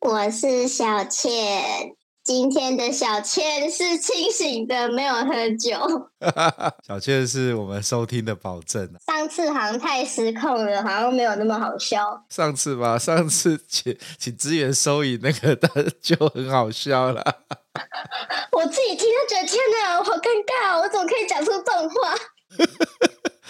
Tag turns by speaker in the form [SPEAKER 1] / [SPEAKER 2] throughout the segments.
[SPEAKER 1] 我是小倩，今天的小倩是清醒的，没有喝酒。
[SPEAKER 2] 小倩是我们收听的保证。
[SPEAKER 1] 上次好像太失控了，好像没有那么好笑。
[SPEAKER 2] 上次吧，上次请请资源收银那个的就很好笑了。
[SPEAKER 1] 我自己听都觉得天哪，我好尴尬，我怎么可以讲出这种话？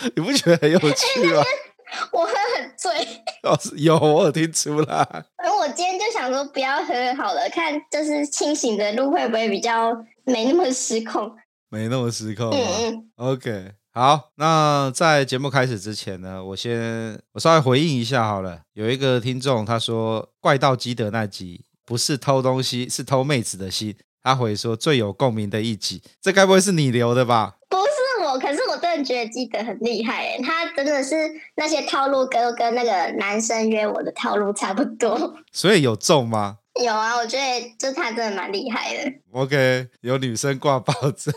[SPEAKER 2] 你不觉得很有趣吗？
[SPEAKER 1] 我喝很醉，
[SPEAKER 2] 哦，有我有听出来。
[SPEAKER 1] 而我今天就想说不要喝好了，看就是清醒的路会不会比较没那么失控，
[SPEAKER 2] 没那么失控。
[SPEAKER 1] 嗯嗯。
[SPEAKER 2] OK，好，那在节目开始之前呢，我先我稍微回应一下好了。有一个听众他说怪盗基德那集不是偷东西，是偷妹子的心。他回说最有共鸣的一集，这该不会是你留的吧？
[SPEAKER 1] 不是我真的觉得基德很厉害，他真的是那些套路跟跟那个男生约我的套路差不多。
[SPEAKER 2] 所以有中吗？
[SPEAKER 1] 有啊，我觉得就他真的蛮厉害的。
[SPEAKER 2] OK，有女生挂保证。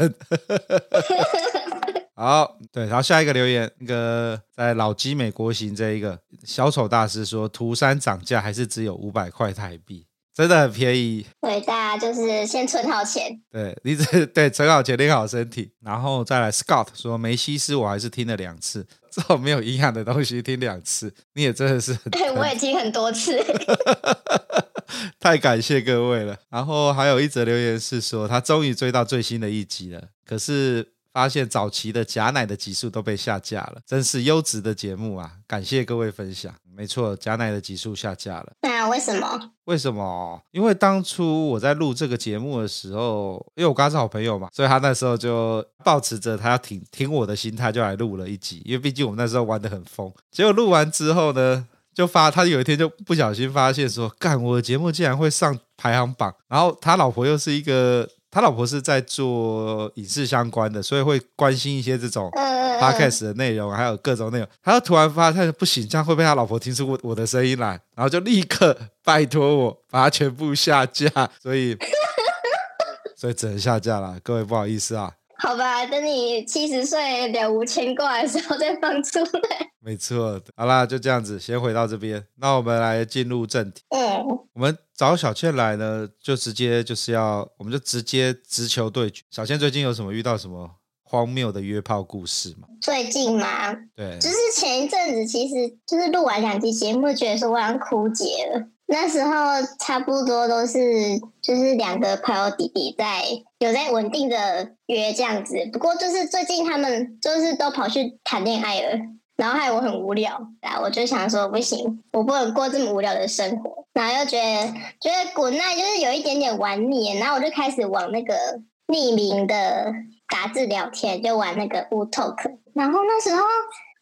[SPEAKER 2] 好，对，然后下一个留言，那个在老鸡美国行这一个小丑大师说，涂山涨价还是只有五百块台币。真的很便宜，
[SPEAKER 1] 对，大家就是先存好钱，
[SPEAKER 2] 对，你只 对存好钱，练好身体，然后再来。Scott 说梅西斯我还是听了两次，这种没有营养的东西听两次，你也真的是很，
[SPEAKER 1] 对，我也听很多次，
[SPEAKER 2] 太感谢各位了。然后还有一则留言是说他终于追到最新的一集了，可是发现早期的假奶的集数都被下架了，真是优质的节目啊！感谢各位分享。没错，贾奶的集数下架了。
[SPEAKER 1] 那为什么？
[SPEAKER 2] 为什么？因为当初我在录这个节目的时候，因为我跟他是好朋友嘛，所以他那时候就抱持着他要挺挺我的心态，就来录了一集。因为毕竟我们那时候玩的很疯。结果录完之后呢，就发他有一天就不小心发现说，干我的节目竟然会上排行榜。然后他老婆又是一个。他老婆是在做影视相关的，所以会关心一些这种 podcast 的内容，还有各种内容。他突然发现不行，这样会被他老婆听出我我的声音来，然后就立刻拜托我把它全部下架，所以 所以只能下架了。各位不好意思啊。
[SPEAKER 1] 好吧，等你七十岁了无牵挂的时候再放出来。
[SPEAKER 2] 没错，好啦，就这样子，先回到这边。那我们来进入正题。
[SPEAKER 1] 嗯，
[SPEAKER 2] 我们找小倩来呢，就直接就是要，我们就直接直球对决。小倩最近有什么遇到什么荒谬的约炮故事吗？
[SPEAKER 1] 最近吗？
[SPEAKER 2] 对，
[SPEAKER 1] 就是前一阵子，其实就是录完两集节目，觉得说我要枯竭了。那时候差不多都是就是两个朋友弟弟在有在稳定的约这样子，不过就是最近他们就是都跑去谈恋爱了，然后害我很无聊，然后我就想说不行，我不能过这么无聊的生活，然后又觉得觉得滚奈就是有一点点玩腻，然后我就开始往那个匿名的打字聊天，就玩那个 Wootalk，然后那时候。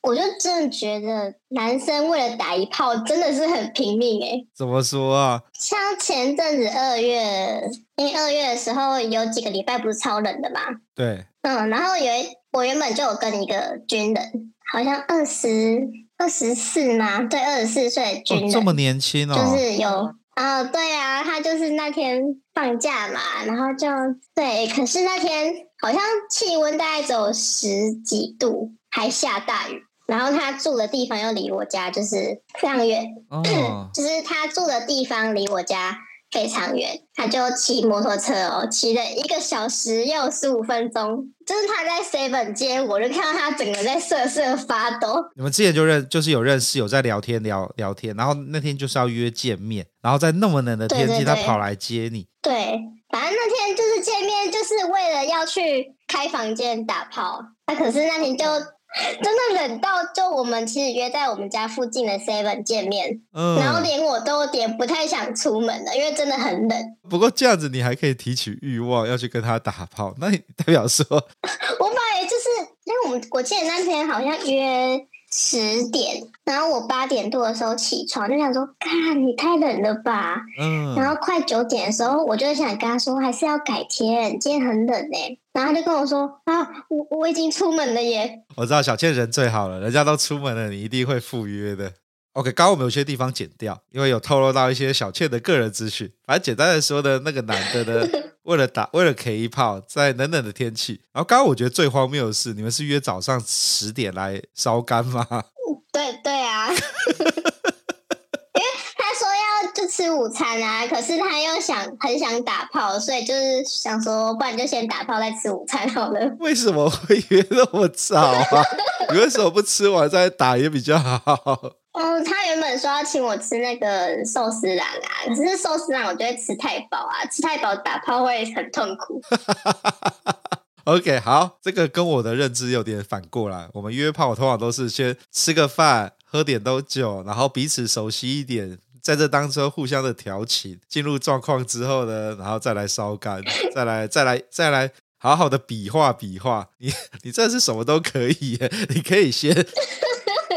[SPEAKER 1] 我就真的觉得男生为了打一炮真的是很拼命哎！
[SPEAKER 2] 怎么说啊？
[SPEAKER 1] 像前阵子二月，因为二月的时候有几个礼拜不是超冷的嘛？
[SPEAKER 2] 对。
[SPEAKER 1] 嗯，然后有一我原本就有跟一个军人，好像二十二十四吗？对，二十四岁军人，
[SPEAKER 2] 哦，这么年轻哦。
[SPEAKER 1] 就是有啊，对啊，他就是那天放假嘛，然后就对，可是那天好像气温大概只有十几度，还下大雨。然后他住的地方又离我家就是非常远，哦、就是他住的地方离我家非常远，他就骑摩托车哦，骑了一个小时又十五分钟。就是他在 Seven 接我，就看到他整个在瑟瑟发抖。
[SPEAKER 2] 你们之前就认，就是有认识，有在聊天聊聊天，然后那天就是要约见面，然后在那么冷的天气，对对对，他跑来接你。
[SPEAKER 1] 对，反正那天就是见面，就是为了要去开房间打炮。那可是那天就。真的冷到，就我们其实约在我们家附近的 Seven 见面，嗯，然后连我都有点不太想出门了，因为真的很冷。
[SPEAKER 2] 不过这样子你还可以提起欲望要去跟他打炮，那你代表说，我
[SPEAKER 1] 本来就是因为我们我记得那天好像约。十点，然后我八点多的时候起床，就想说，看你太冷了吧。嗯。然后快九点的时候，我就想跟他说，还是要改天，今天很冷哎。然后他就跟我说，啊，我我已经出门了耶。
[SPEAKER 2] 我知道小倩人最好了，人家都出门了，你一定会赴约的。OK，刚刚我们有些地方剪掉，因为有透露到一些小倩的个人资讯。反正简单的说呢，那个男的呢，为了打，为了 K 一炮，在冷冷的天气。然后刚刚我觉得最荒谬的是，你们是约早上十点来烧干吗？
[SPEAKER 1] 对对啊，吃午餐啊，可是他又想很想打炮，所以就是想说，不然就先打炮再吃午餐好了。
[SPEAKER 2] 为什么会约那么早啊？你为什么不吃完再打也比较好？
[SPEAKER 1] 哦，他原本说要请我吃那个寿司郎啊，可是寿司郎我觉得吃太饱啊，吃太饱打炮会很痛苦。
[SPEAKER 2] OK，好，这个跟我的认知有点反过来。我们约炮通常都是先吃个饭，喝点都酒，然后彼此熟悉一点，在这当中互相的调情，进入状况之后呢，然后再来烧干，再来再来再来好好的比划比划。你你这是什么都可以耶，你可以先。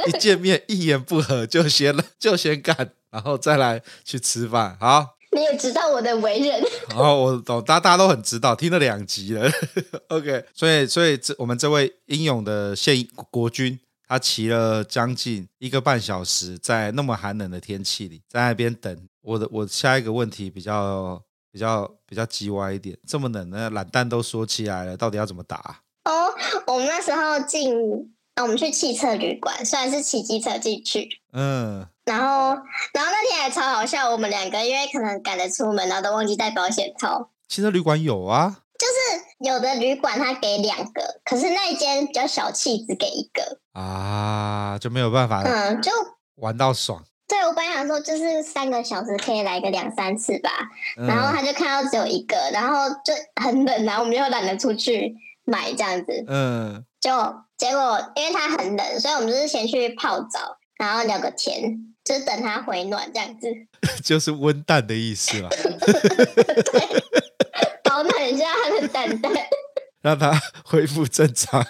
[SPEAKER 2] 一见面一言不合就先就先干，然后再来去吃饭。好，
[SPEAKER 1] 你也知道我的为人。
[SPEAKER 2] 然后，我懂，大家大家都很知道，听了两集了。OK，所以所以这我们这位英勇的现国军，他骑了将近一个半小时，在那么寒冷的天气里，在那边等。我的我下一个问题比较比较比较叽歪一点，这么冷呢，懒蛋都说起来了，到底要怎么打？
[SPEAKER 1] 哦，我们那时候进。我们去汽车旅馆，虽然是骑机车进去，嗯，然后，然后那天还超好笑，我们两个因为可能赶着出门，然后都忘记带保险套。
[SPEAKER 2] 汽车旅馆有啊，
[SPEAKER 1] 就是有的旅馆他给两个，可是那一间比较小气，只给一个
[SPEAKER 2] 啊，就没有办法，
[SPEAKER 1] 嗯，就
[SPEAKER 2] 玩到爽。
[SPEAKER 1] 对，我本来想说就是三个小时可以来个两三次吧，嗯，然后他就看到只有一个，然后就很冷，然后我们又懒得出去买这样子，嗯，就。结果因为它很冷，所以我们就是先去泡澡，然后聊个天，就是等它回暖这样子。
[SPEAKER 2] 就是温蛋的意思嘛。
[SPEAKER 1] 对，保暖一下它的蛋蛋，
[SPEAKER 2] 让它恢复正常。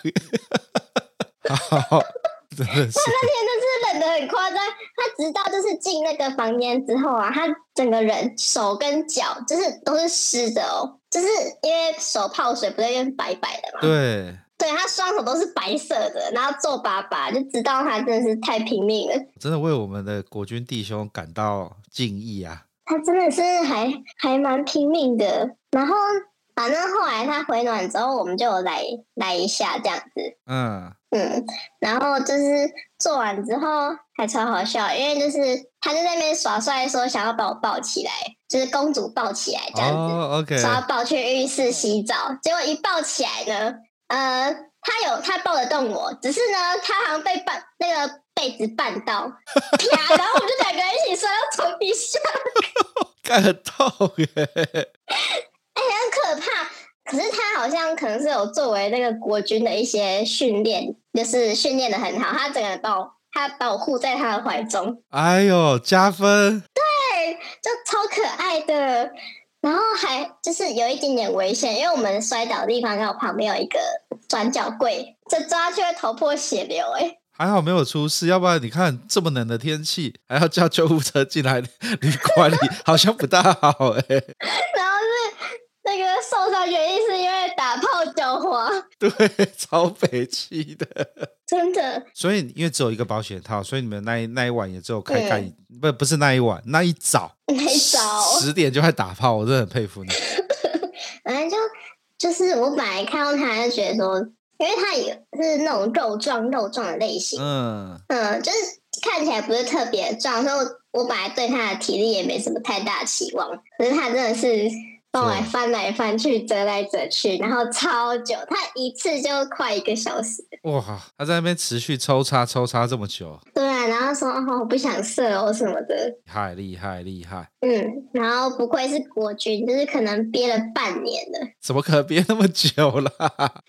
[SPEAKER 2] 好，真的是。哇，
[SPEAKER 1] 那天真是冷的很夸张。他直到就是进那个房间之后啊，他整个人手跟脚就是都是湿的哦，就是因为手泡水不是变白白的嘛。
[SPEAKER 2] 对。
[SPEAKER 1] 对，他双手都是白色的，然后皱巴巴，就知道他真的是太拼命了。
[SPEAKER 2] 真的为我们的国军弟兄感到敬意啊！
[SPEAKER 1] 他真的是还还蛮拼命的。然后反正后来他回暖之后，我们就有来来一下这样子。嗯嗯，然后就是做完之后还超好笑，因为就是他就在那边耍帅，说想要把我抱起来，就是公主抱起来这样子。
[SPEAKER 2] 哦，OK。
[SPEAKER 1] 说要抱去浴室洗澡，结果一抱起来呢。呃，他有他抱得动我，只是呢，他好像被绊那个被子绊到，啪，然后我们就两个人一起摔到床底下，
[SPEAKER 2] 盖很痛耶。
[SPEAKER 1] 可是他好像可能是有作为那个国军的一些训练，就是训练的很好，他整个把我他把我护在他的怀中，
[SPEAKER 2] 哎呦，加分，
[SPEAKER 1] 对，就超可爱的。然后还就是有一点点危险，因为我们摔倒的地方刚好旁边有一个转角柜，这抓去会头破血流哎。
[SPEAKER 2] 还好没有出事，要不然你看这么冷的天气，还要叫救护车进来旅馆里，好像不大好哎。
[SPEAKER 1] 然后是。那个受伤原因是因为打泡脚滑，
[SPEAKER 2] 对，超北气的，
[SPEAKER 1] 真的。
[SPEAKER 2] 所以因为只有一个保险套，所以你们那一那一晚也只有开盖，不不是那一晚，那一早，
[SPEAKER 1] 那一早
[SPEAKER 2] 十点就开始打炮，我真的很佩服你。
[SPEAKER 1] 反正就就是我本来看到他就觉得说，因为他也是那种肉壮肉壮的类型，嗯嗯，就是看起来不是特别壮，所以我我本来对他的体力也没什么太大期望，可是他真的是。帮我来翻来翻去，折来折去，然后超久，他一次就快一个小时。
[SPEAKER 2] 哇，他在那边持续抽插抽插这么久。
[SPEAKER 1] 对啊，然后说哦，我不想射哦什么的。
[SPEAKER 2] 太厉害厉害。
[SPEAKER 1] 嗯，然后不愧是国军，就是可能憋了半年了。
[SPEAKER 2] 怎么可能憋那么久了？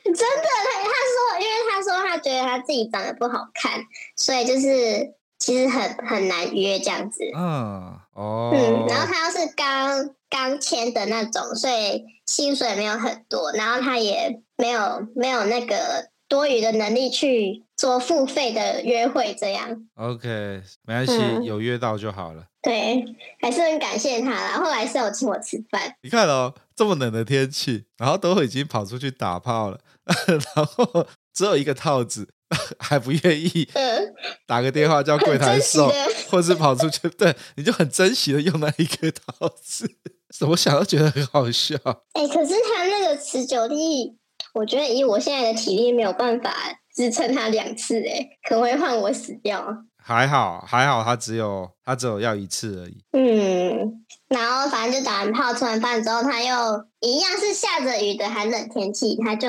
[SPEAKER 1] 真的，他他说，因为他说他觉得他自己长得不好看，所以就是其实很很难约这样子。
[SPEAKER 2] 嗯哦。
[SPEAKER 1] 嗯，然后他又是刚。刚签的那种，所以薪水没有很多，然后他也没有没有那个多余的能力去做付费的约会，这样。
[SPEAKER 2] OK，没关系，嗯、有约到就好了。
[SPEAKER 1] 对，还是很感谢他啦。后来是有请我吃饭。
[SPEAKER 2] 你看哦，这么冷的天气，然后都已经跑出去打炮了，然后只有一个套子。还不愿意，打个电话叫柜台送，或是跑出去，对，你就很珍惜的用那一个桃子，怎么想都觉得很好笑。
[SPEAKER 1] 哎、欸，可是他那个持久力，我觉得以我现在的体力没有办法支撑他两次，哎，可能会换我死掉。
[SPEAKER 2] 还好还好，他只有他只有要一次而已。
[SPEAKER 1] 嗯，然后反正就打完炮吃完饭之后，他又一样是下着雨的寒冷天气，他就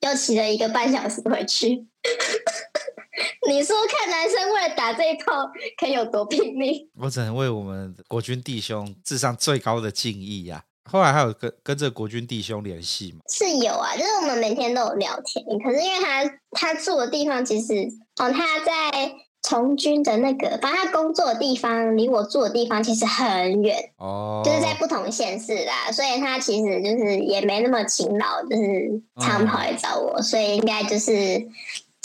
[SPEAKER 1] 又骑了一个半小时回去。你说看男生为了打这一炮可以有多拼命？
[SPEAKER 2] 我只能为我们国军弟兄智商最高的敬意呀、啊！后来还有跟跟着国军弟兄联系吗？
[SPEAKER 1] 是有啊，就是我们每天都有聊天。可是因为他他住的地方其实哦，他在。从军的那个，反正他工作的地方离我住的地方其实很远哦，就是在不同县市啦，所以他其实就是也没那么勤劳，就是常跑来找我，嗯、所以应该就是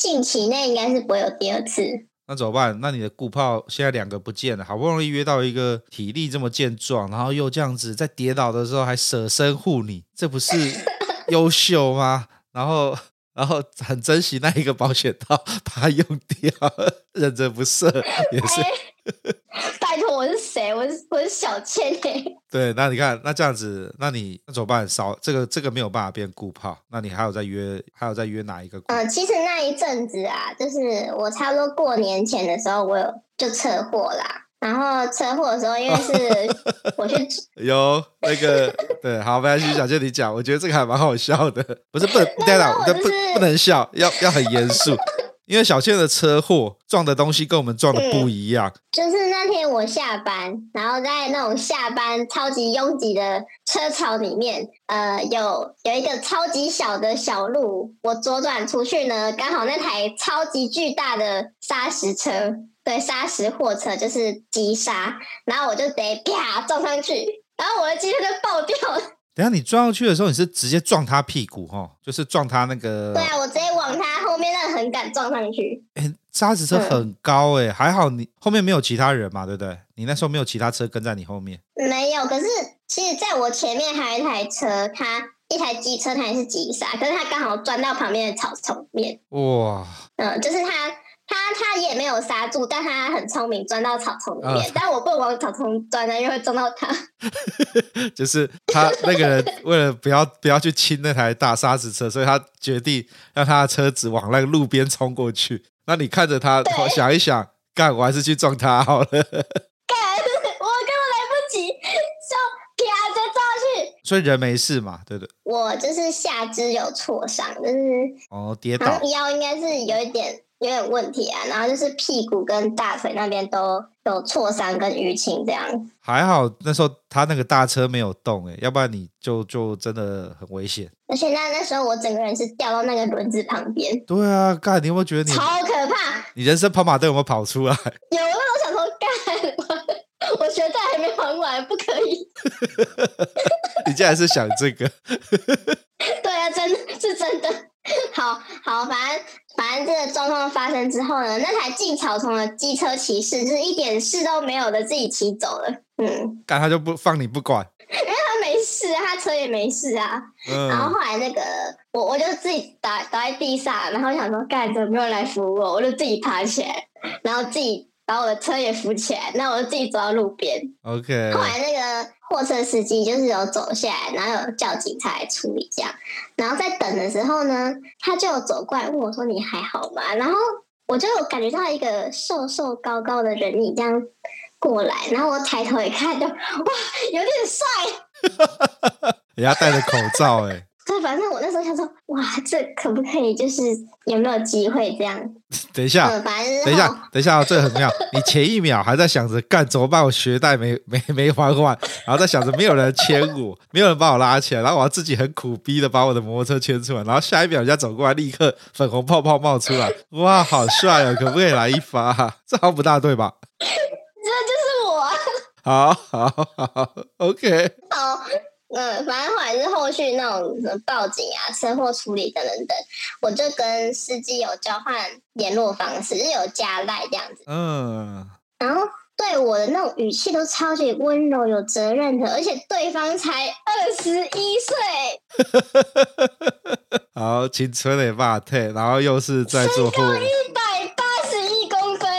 [SPEAKER 1] 近期内应该是不会有第二次。
[SPEAKER 2] 那怎么办？那你的固炮现在两个不见了，好不容易约到一个体力这么健壮，然后又这样子在跌倒的时候还舍身护你，这不是优秀吗？然后。然后很珍惜那一个保险套，把它用掉，忍着不射也是。
[SPEAKER 1] 欸、拜托，我是谁？我是我是小倩哎。
[SPEAKER 2] 对，那你看，那这样子，那你那怎么办？少这个这个没有办法变固炮，那你还有在约，还有在约哪一个？
[SPEAKER 1] 嗯，其实那一阵子啊，就是我差不多过年前的时候，我有就车祸啦。然后车祸的时候，因为是 我去
[SPEAKER 2] 有那个对，好，没关系，小倩你讲，我觉得这个还蛮好笑的，不是不能，对了，不不能笑，要要很严肃，因为小倩的车祸撞的东西跟我们撞的不一样。
[SPEAKER 1] 就是那天我下班，然后在那种下班超级拥挤的车潮里面，呃，有有一个超级小的小路，我左转出去呢，刚好那台超级巨大的砂石车。对，砂石货车就是急刹，然后我就得啪撞上去，然后我的机车就爆掉了。
[SPEAKER 2] 等下你撞上去的时候，你是直接撞他屁股哈，就是撞他那个。
[SPEAKER 1] 对啊，我直接往他后面那个横杆撞上去。
[SPEAKER 2] 哎，沙子车很高哎，嗯、还好你后面没有其他人嘛，对不对？你那时候没有其他车跟在你后面。
[SPEAKER 1] 没有，可是其实在我前面还有一台车，它一台机车，它也是急刹，可是它刚好钻到旁边的草丛面。哇。嗯，就是它。他他也没有刹住，但他很聪明，钻到草丛里面。啊、但我不能往草丛钻呢，因为会撞到他。
[SPEAKER 2] 就是他那个人为了不要不要去亲那台大沙子车，所以他决定让他的车子往那个路边冲过去。那你看着他，对想一想，干，我还是去撞他好了。干，我根
[SPEAKER 1] 本来不及，就啪就撞去。
[SPEAKER 2] 所以人没事嘛，对不对？
[SPEAKER 1] 我就是下肢有挫伤，就是
[SPEAKER 2] 哦跌倒，
[SPEAKER 1] 腰应该是有一点。有点问题啊，然后就是屁股跟大腿那边都有挫伤跟淤青这样。
[SPEAKER 2] 还好那时候他那个大车没有动诶，要不然你就就真的很危险。
[SPEAKER 1] 而且那那时候我整个人是掉到那个轮子旁边。
[SPEAKER 2] 对啊，干，你有没有觉得你
[SPEAKER 1] 超可怕？
[SPEAKER 2] 你人生跑马灯有没有跑出来？
[SPEAKER 1] 有，因为我想说干，我我学贷还没还完，不可以。
[SPEAKER 2] 你竟然是想这个？
[SPEAKER 1] 对啊，真的是真的。好好，反正。反正这个状况发生之后呢，那台进草丛的机车骑士就是一点事都没有的自己骑走了。嗯，
[SPEAKER 2] 但他就不放你不管，
[SPEAKER 1] 因为他没事，他车也没事啊。嗯，然后后来那个我我就自己倒倒在地上，然后想说干怎么没有人来扶我，我就自己爬起来，然后自己。把我的车也扶起来，那我就自己走到路边。OK。后来那个货车司机就是有走下来，然后有叫警察来处理这样。然后在等的时候呢，他就走过来问我说：“你还好吗？”然后我就感觉到一个瘦瘦高高的人影这样过来，然后我抬头一看就，就哇，有点帅。
[SPEAKER 2] 人家戴着口罩，哎。
[SPEAKER 1] 对，反正我那时候想说，哇，这可不可以？就是有没有机会这样？
[SPEAKER 2] 等一下，
[SPEAKER 1] 嗯、反正
[SPEAKER 2] 等一下，等一下，这个很妙。你前一秒还在想着干怎么办？我学贷没没没还完，然后在想着没有人牵我，没有人把我拉起来，然后我要自己很苦逼的把我的摩托车牵出来，然后下一秒人家走过来，立刻粉红泡泡冒出来，哇，好帅哦！可不可以来一发？这好像不大对吧？
[SPEAKER 1] 这就是我。
[SPEAKER 2] 好好好，OK。
[SPEAKER 1] 好。嗯，反正后来是后续那种什么报警啊、车祸处理等等等，我就跟司机有交换联络方式，就是有加赖这样子。
[SPEAKER 2] 嗯，
[SPEAKER 1] 然后对我的那种语气都超级温柔、有责任的，而且对方才二十一岁。
[SPEAKER 2] 好，青春的霸退，然后又是在做
[SPEAKER 1] 身高一百八十一公分，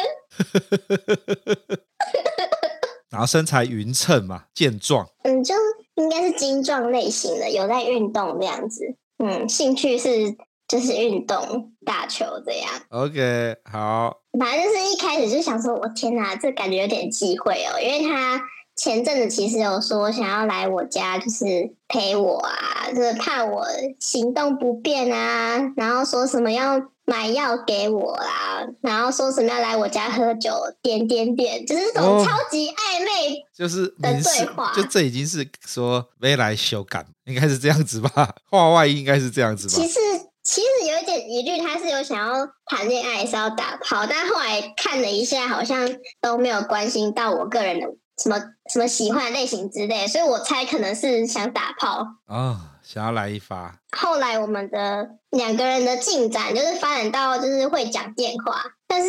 [SPEAKER 2] 然后身材匀称嘛，健壮。
[SPEAKER 1] 嗯，就。应该是精壮类型的，有在运动这样子。嗯，兴趣是就是运动打球这样。
[SPEAKER 2] OK，好。
[SPEAKER 1] 反正就是一开始就想说，我天哪，这感觉有点忌讳哦，因为他前阵子其实有说想要来我家，就是陪我啊，就是怕我行动不便啊，然后说什么要。买药给我啦，然后说什么要来我家喝酒，点点点，就是这种超级暧昧，
[SPEAKER 2] 就是的对话，就这已经是说没来修改，应该是这样子吧？话外应该是这样子吧？
[SPEAKER 1] 其实其实有一点疑虑，他是有想要谈恋爱，是要打炮，但后来看了一下，好像都没有关心到我个人的什么什么喜欢类型之类，所以我猜可能是想打炮
[SPEAKER 2] 啊。哦想要来一发。
[SPEAKER 1] 后来我们的两个人的进展就是发展到就是会讲电话，但是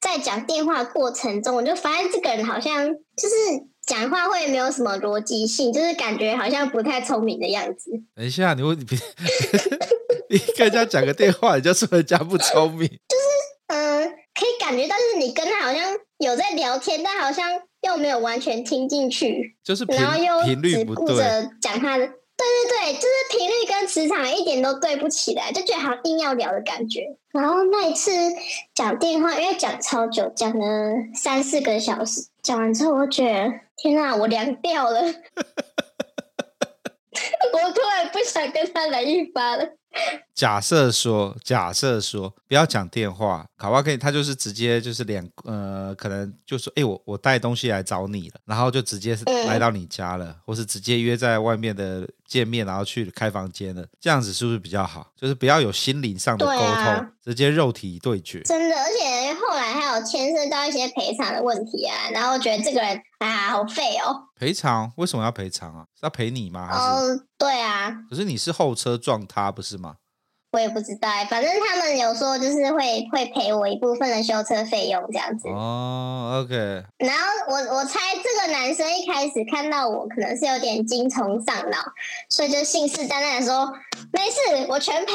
[SPEAKER 1] 在讲电话过程中，我就发现这个人好像就是讲话会没有什么逻辑性，就是感觉好像不太聪明的样子。
[SPEAKER 2] 等一下，你问 你别，你跟人家讲个电话，你就说人家不聪明？
[SPEAKER 1] 就是嗯，可以感觉到就是你跟他好像有在聊天，但好像又没有完全听进去，
[SPEAKER 2] 就是
[SPEAKER 1] 然后又
[SPEAKER 2] 频率不对，
[SPEAKER 1] 讲他的。对对对，就是频率跟磁场一点都对不起来，就觉得好像硬要聊的感觉。然后那一次讲电话，因为讲超久，讲了三四个小时，讲完之后我觉得天哪，我凉掉了，我突然不想跟他来一发了。
[SPEAKER 2] 假设说，假设说，不要讲电话，卡哇可以，他就是直接就是两呃，可能就说，哎，我我带东西来找你了，然后就直接是来到你家了，嗯、或是直接约在外面的见面，然后去开房间了，这样子是不是比较好？就是不要有心灵上的沟通，啊、直接肉体对决。
[SPEAKER 1] 真的，而且后来还有牵涉到一些赔偿的问题啊，然后我觉得这个人啊，好废哦。
[SPEAKER 2] 赔偿？为什么要赔偿啊？是要赔你吗？
[SPEAKER 1] 哦，对啊。
[SPEAKER 2] 可是你是后车撞他，不是吗？
[SPEAKER 1] 我也不知道，反正他们有说就是会会赔我一部分的修车费用这样子。
[SPEAKER 2] 哦，OK。
[SPEAKER 1] 然后我我猜这个男生一开始看到我可能是有点精虫上脑，所以就信誓旦旦的说没事，我全赔。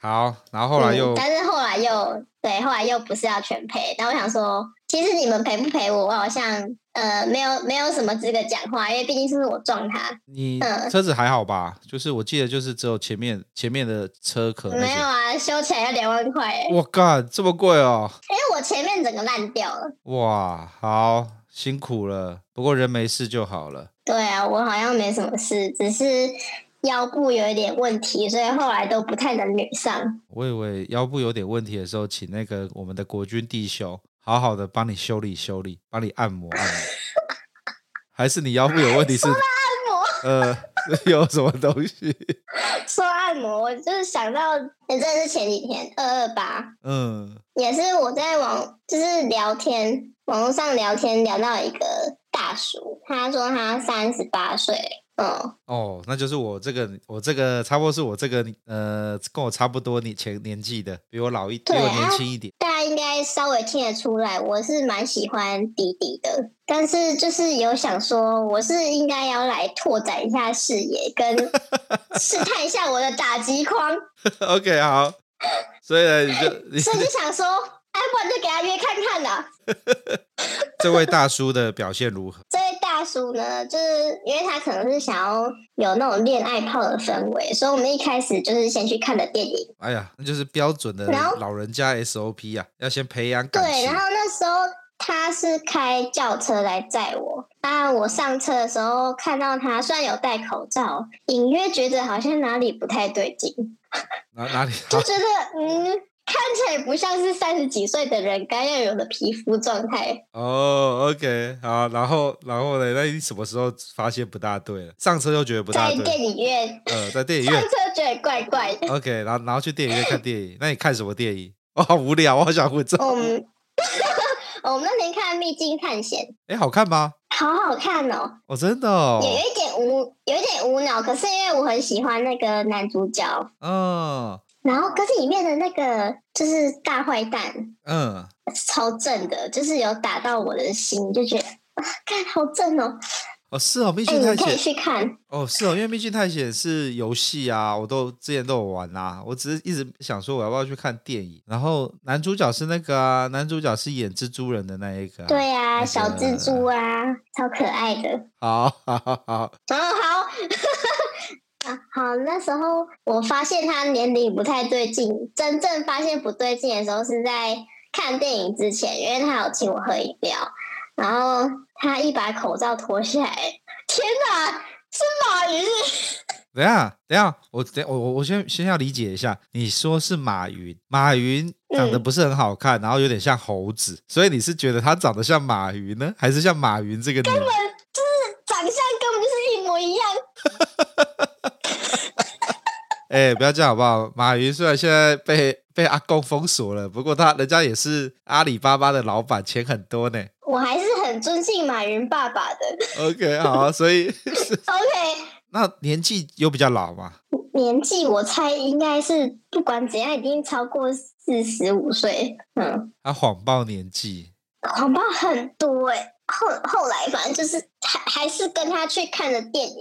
[SPEAKER 2] 好，然后后来又，
[SPEAKER 1] 嗯、但是后来又对，后来又不是要全赔。但我想说，其实你们赔不赔我，我好像。呃，没有，没有什么资格讲话，因为毕竟是我撞他。
[SPEAKER 2] 你车子还好吧？嗯、就是我记得，就是只有前面前面的车壳。
[SPEAKER 1] 没有啊，修起来要两万块。
[SPEAKER 2] 我靠，这么贵哦！
[SPEAKER 1] 因为我前面整个烂掉了。
[SPEAKER 2] 哇，好辛苦了。不过人没事就好了。
[SPEAKER 1] 对啊，我好像没什么事，只是腰部有一点问题，所以后来都不太能女上。
[SPEAKER 2] 我以为腰部有点问题的时候，请那个我们的国军弟兄。好好的帮你修理修理，帮你按摩按摩，还是你腰部有问题是？
[SPEAKER 1] 说按摩？
[SPEAKER 2] 呃，有什么东西？
[SPEAKER 1] 说按摩，我就是想到，也真的是前几天二二八，
[SPEAKER 2] 嗯，
[SPEAKER 1] 也是我在网就是聊天，网络上聊天聊到一个大叔，他说他三十八岁。哦
[SPEAKER 2] 哦，那就是我这个，我这个差不多是我这个，呃，跟我差不多年前年纪的，比我老一点，比我年轻一点。
[SPEAKER 1] 大家应该稍微听得出来，我是蛮喜欢弟弟的，但是就是有想说，我是应该要来拓展一下视野，跟 试探一下我的打击框。
[SPEAKER 2] OK，好，所以呢，你就
[SPEAKER 1] 所以就想说，哎，不然就给他约看看啦。
[SPEAKER 2] 这位大叔的表现如何？
[SPEAKER 1] 这位大叔呢，就是因为他可能是想要有那种恋爱泡的氛围，所以我们一开始就是先去看的电影。
[SPEAKER 2] 哎呀，那就是标准的老人家 SOP 啊，要先培养感情。
[SPEAKER 1] 对，然后那时候他是开轿车来载我，啊，我上车的时候看到他，虽然有戴口罩，隐约觉得好像哪里不太对劲，
[SPEAKER 2] 哪哪里？
[SPEAKER 1] 就觉得嗯，看起来不像是三十几岁的人该要有的皮肤状态。
[SPEAKER 2] 哦，OK，好，然后然后呢？那你什么时候发现不大对了？上车又觉得不大对。
[SPEAKER 1] 在电影院。
[SPEAKER 2] 呃，在电影院。
[SPEAKER 1] 上车觉得怪怪的。
[SPEAKER 2] OK，然后然后去电影院看电影，那你看什么电影？我、哦、好无聊，我好想回这。
[SPEAKER 1] 嗯 我们那天看《秘境探险》，
[SPEAKER 2] 哎，好看吗？
[SPEAKER 1] 好好看哦！
[SPEAKER 2] 哦，真的哦，
[SPEAKER 1] 也有一点无，有一点无脑，可是因为我很喜欢那个男主角，
[SPEAKER 2] 嗯，
[SPEAKER 1] 然后可是里面的那个就是大坏蛋，
[SPEAKER 2] 嗯，
[SPEAKER 1] 超正的，就是有打到我的心，就觉得啊，看好正哦。
[SPEAKER 2] 哦，是哦，秘境探险、欸、
[SPEAKER 1] 可以去看
[SPEAKER 2] 哦，是哦，因为秘境探险是游戏啊，我都之前都有玩啊，我只是一直想说我要不要去看电影。然后男主角是那个啊，男主角是演蜘蛛人的那一个、啊，
[SPEAKER 1] 对啊，
[SPEAKER 2] 那个、
[SPEAKER 1] 小蜘蛛啊，超可爱的。
[SPEAKER 2] 好，好，好，好，
[SPEAKER 1] 好，好，好。那时候我发现他年龄不太对劲，真正发现不对劲的时候是在看电影之前，因为他有请我喝饮料。然后他一把口罩脱下来，天哪，是马云！
[SPEAKER 2] 等下，等下，我等我我我先先要理解一下，你说是马云，马云长得不是很好看，嗯、然后有点像猴子，所以你是觉得他长得像马云呢，还是像马云这个？
[SPEAKER 1] 根本一样。
[SPEAKER 2] 哎，不要这样好不好？马云虽然现在被被阿公封锁了，不过他人家也是阿里巴巴的老板，钱很多呢。
[SPEAKER 1] 我还是很尊敬马云爸爸的。
[SPEAKER 2] OK，好，所以
[SPEAKER 1] OK。
[SPEAKER 2] 那年纪有比较老吗？
[SPEAKER 1] 年纪我猜应该是不管怎样，已经超过四十五岁。嗯，
[SPEAKER 2] 他谎报年纪，
[SPEAKER 1] 谎报很多哎、欸。后后来反正就是还还是跟他去看了电影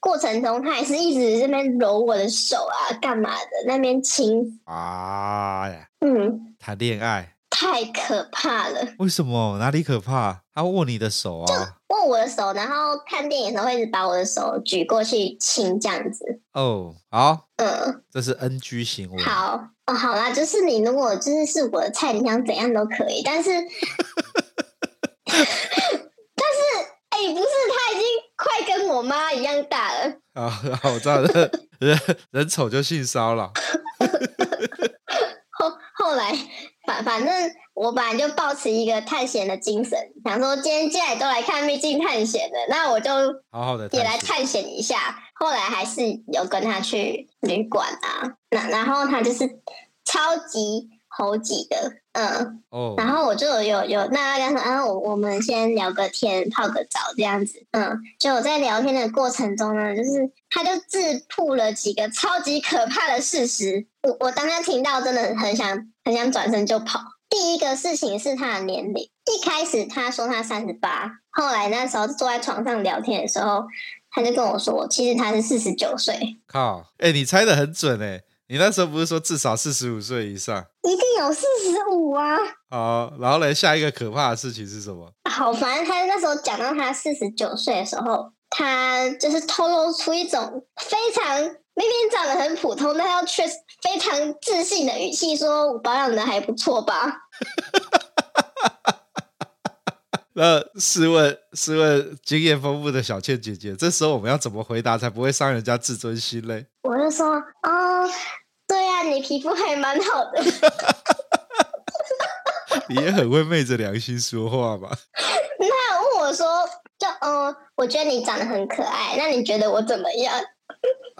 [SPEAKER 1] 过程中，他还是一直这边揉我的手啊，干嘛的？那边亲
[SPEAKER 2] 啊呀，
[SPEAKER 1] 嗯，
[SPEAKER 2] 谈恋爱。
[SPEAKER 1] 太可怕了！
[SPEAKER 2] 为什么？哪里可怕？他握你的手啊？
[SPEAKER 1] 就握我的手，然后看电影的时候会一直把我的手举过去亲，这样子。
[SPEAKER 2] 哦，好，
[SPEAKER 1] 嗯，
[SPEAKER 2] 这是 NG 行为。
[SPEAKER 1] 好，哦，好啦，就是你如果就是是我的菜，你想怎样都可以，但是，哎、欸，不是，他已经快跟我妈一样大了。
[SPEAKER 2] 啊，好，我知道了，人人丑就性骚扰。
[SPEAKER 1] 后后来。反反正我本来就抱持一个探险的精神，想说今天既然都来看秘境探险的，那我就好好的也来探险一下。后来还是有跟他去旅馆啊，那然后他就是超级猴急的，嗯，哦，然后我就有有那刚才啊，我我们先聊个天，泡个澡这样子，嗯，就我在聊天的过程中呢，就是他就自曝了几个超级可怕的事实，我我当时听到真的很想。很想转身就跑。第一个事情是他的年龄，一开始他说他三十八，后来那时候坐在床上聊天的时候，他就跟我说，其实他是四十九岁。
[SPEAKER 2] 靠，哎、欸，你猜的很准哎！你那时候不是说至少四十五岁以上？
[SPEAKER 1] 一定有四十五啊！
[SPEAKER 2] 好，然后呢，下一个可怕的事情是什么？
[SPEAKER 1] 好，反正他那时候讲到他四十九岁的时候，他就是透露出一种非常。明明长得很普通，但他却非常自信的语气说：“我保养的还不错吧？”
[SPEAKER 2] 那试问，试问经验丰富的小倩姐姐，这时候我们要怎么回答才不会伤人家自尊心嘞？
[SPEAKER 1] 我就说：“哦，对呀、啊，你皮肤还蛮好的。”
[SPEAKER 2] 你也很会昧着良心说话吧？
[SPEAKER 1] 那问我说：“就嗯，我觉得你长得很可爱，那你觉得我怎么样？”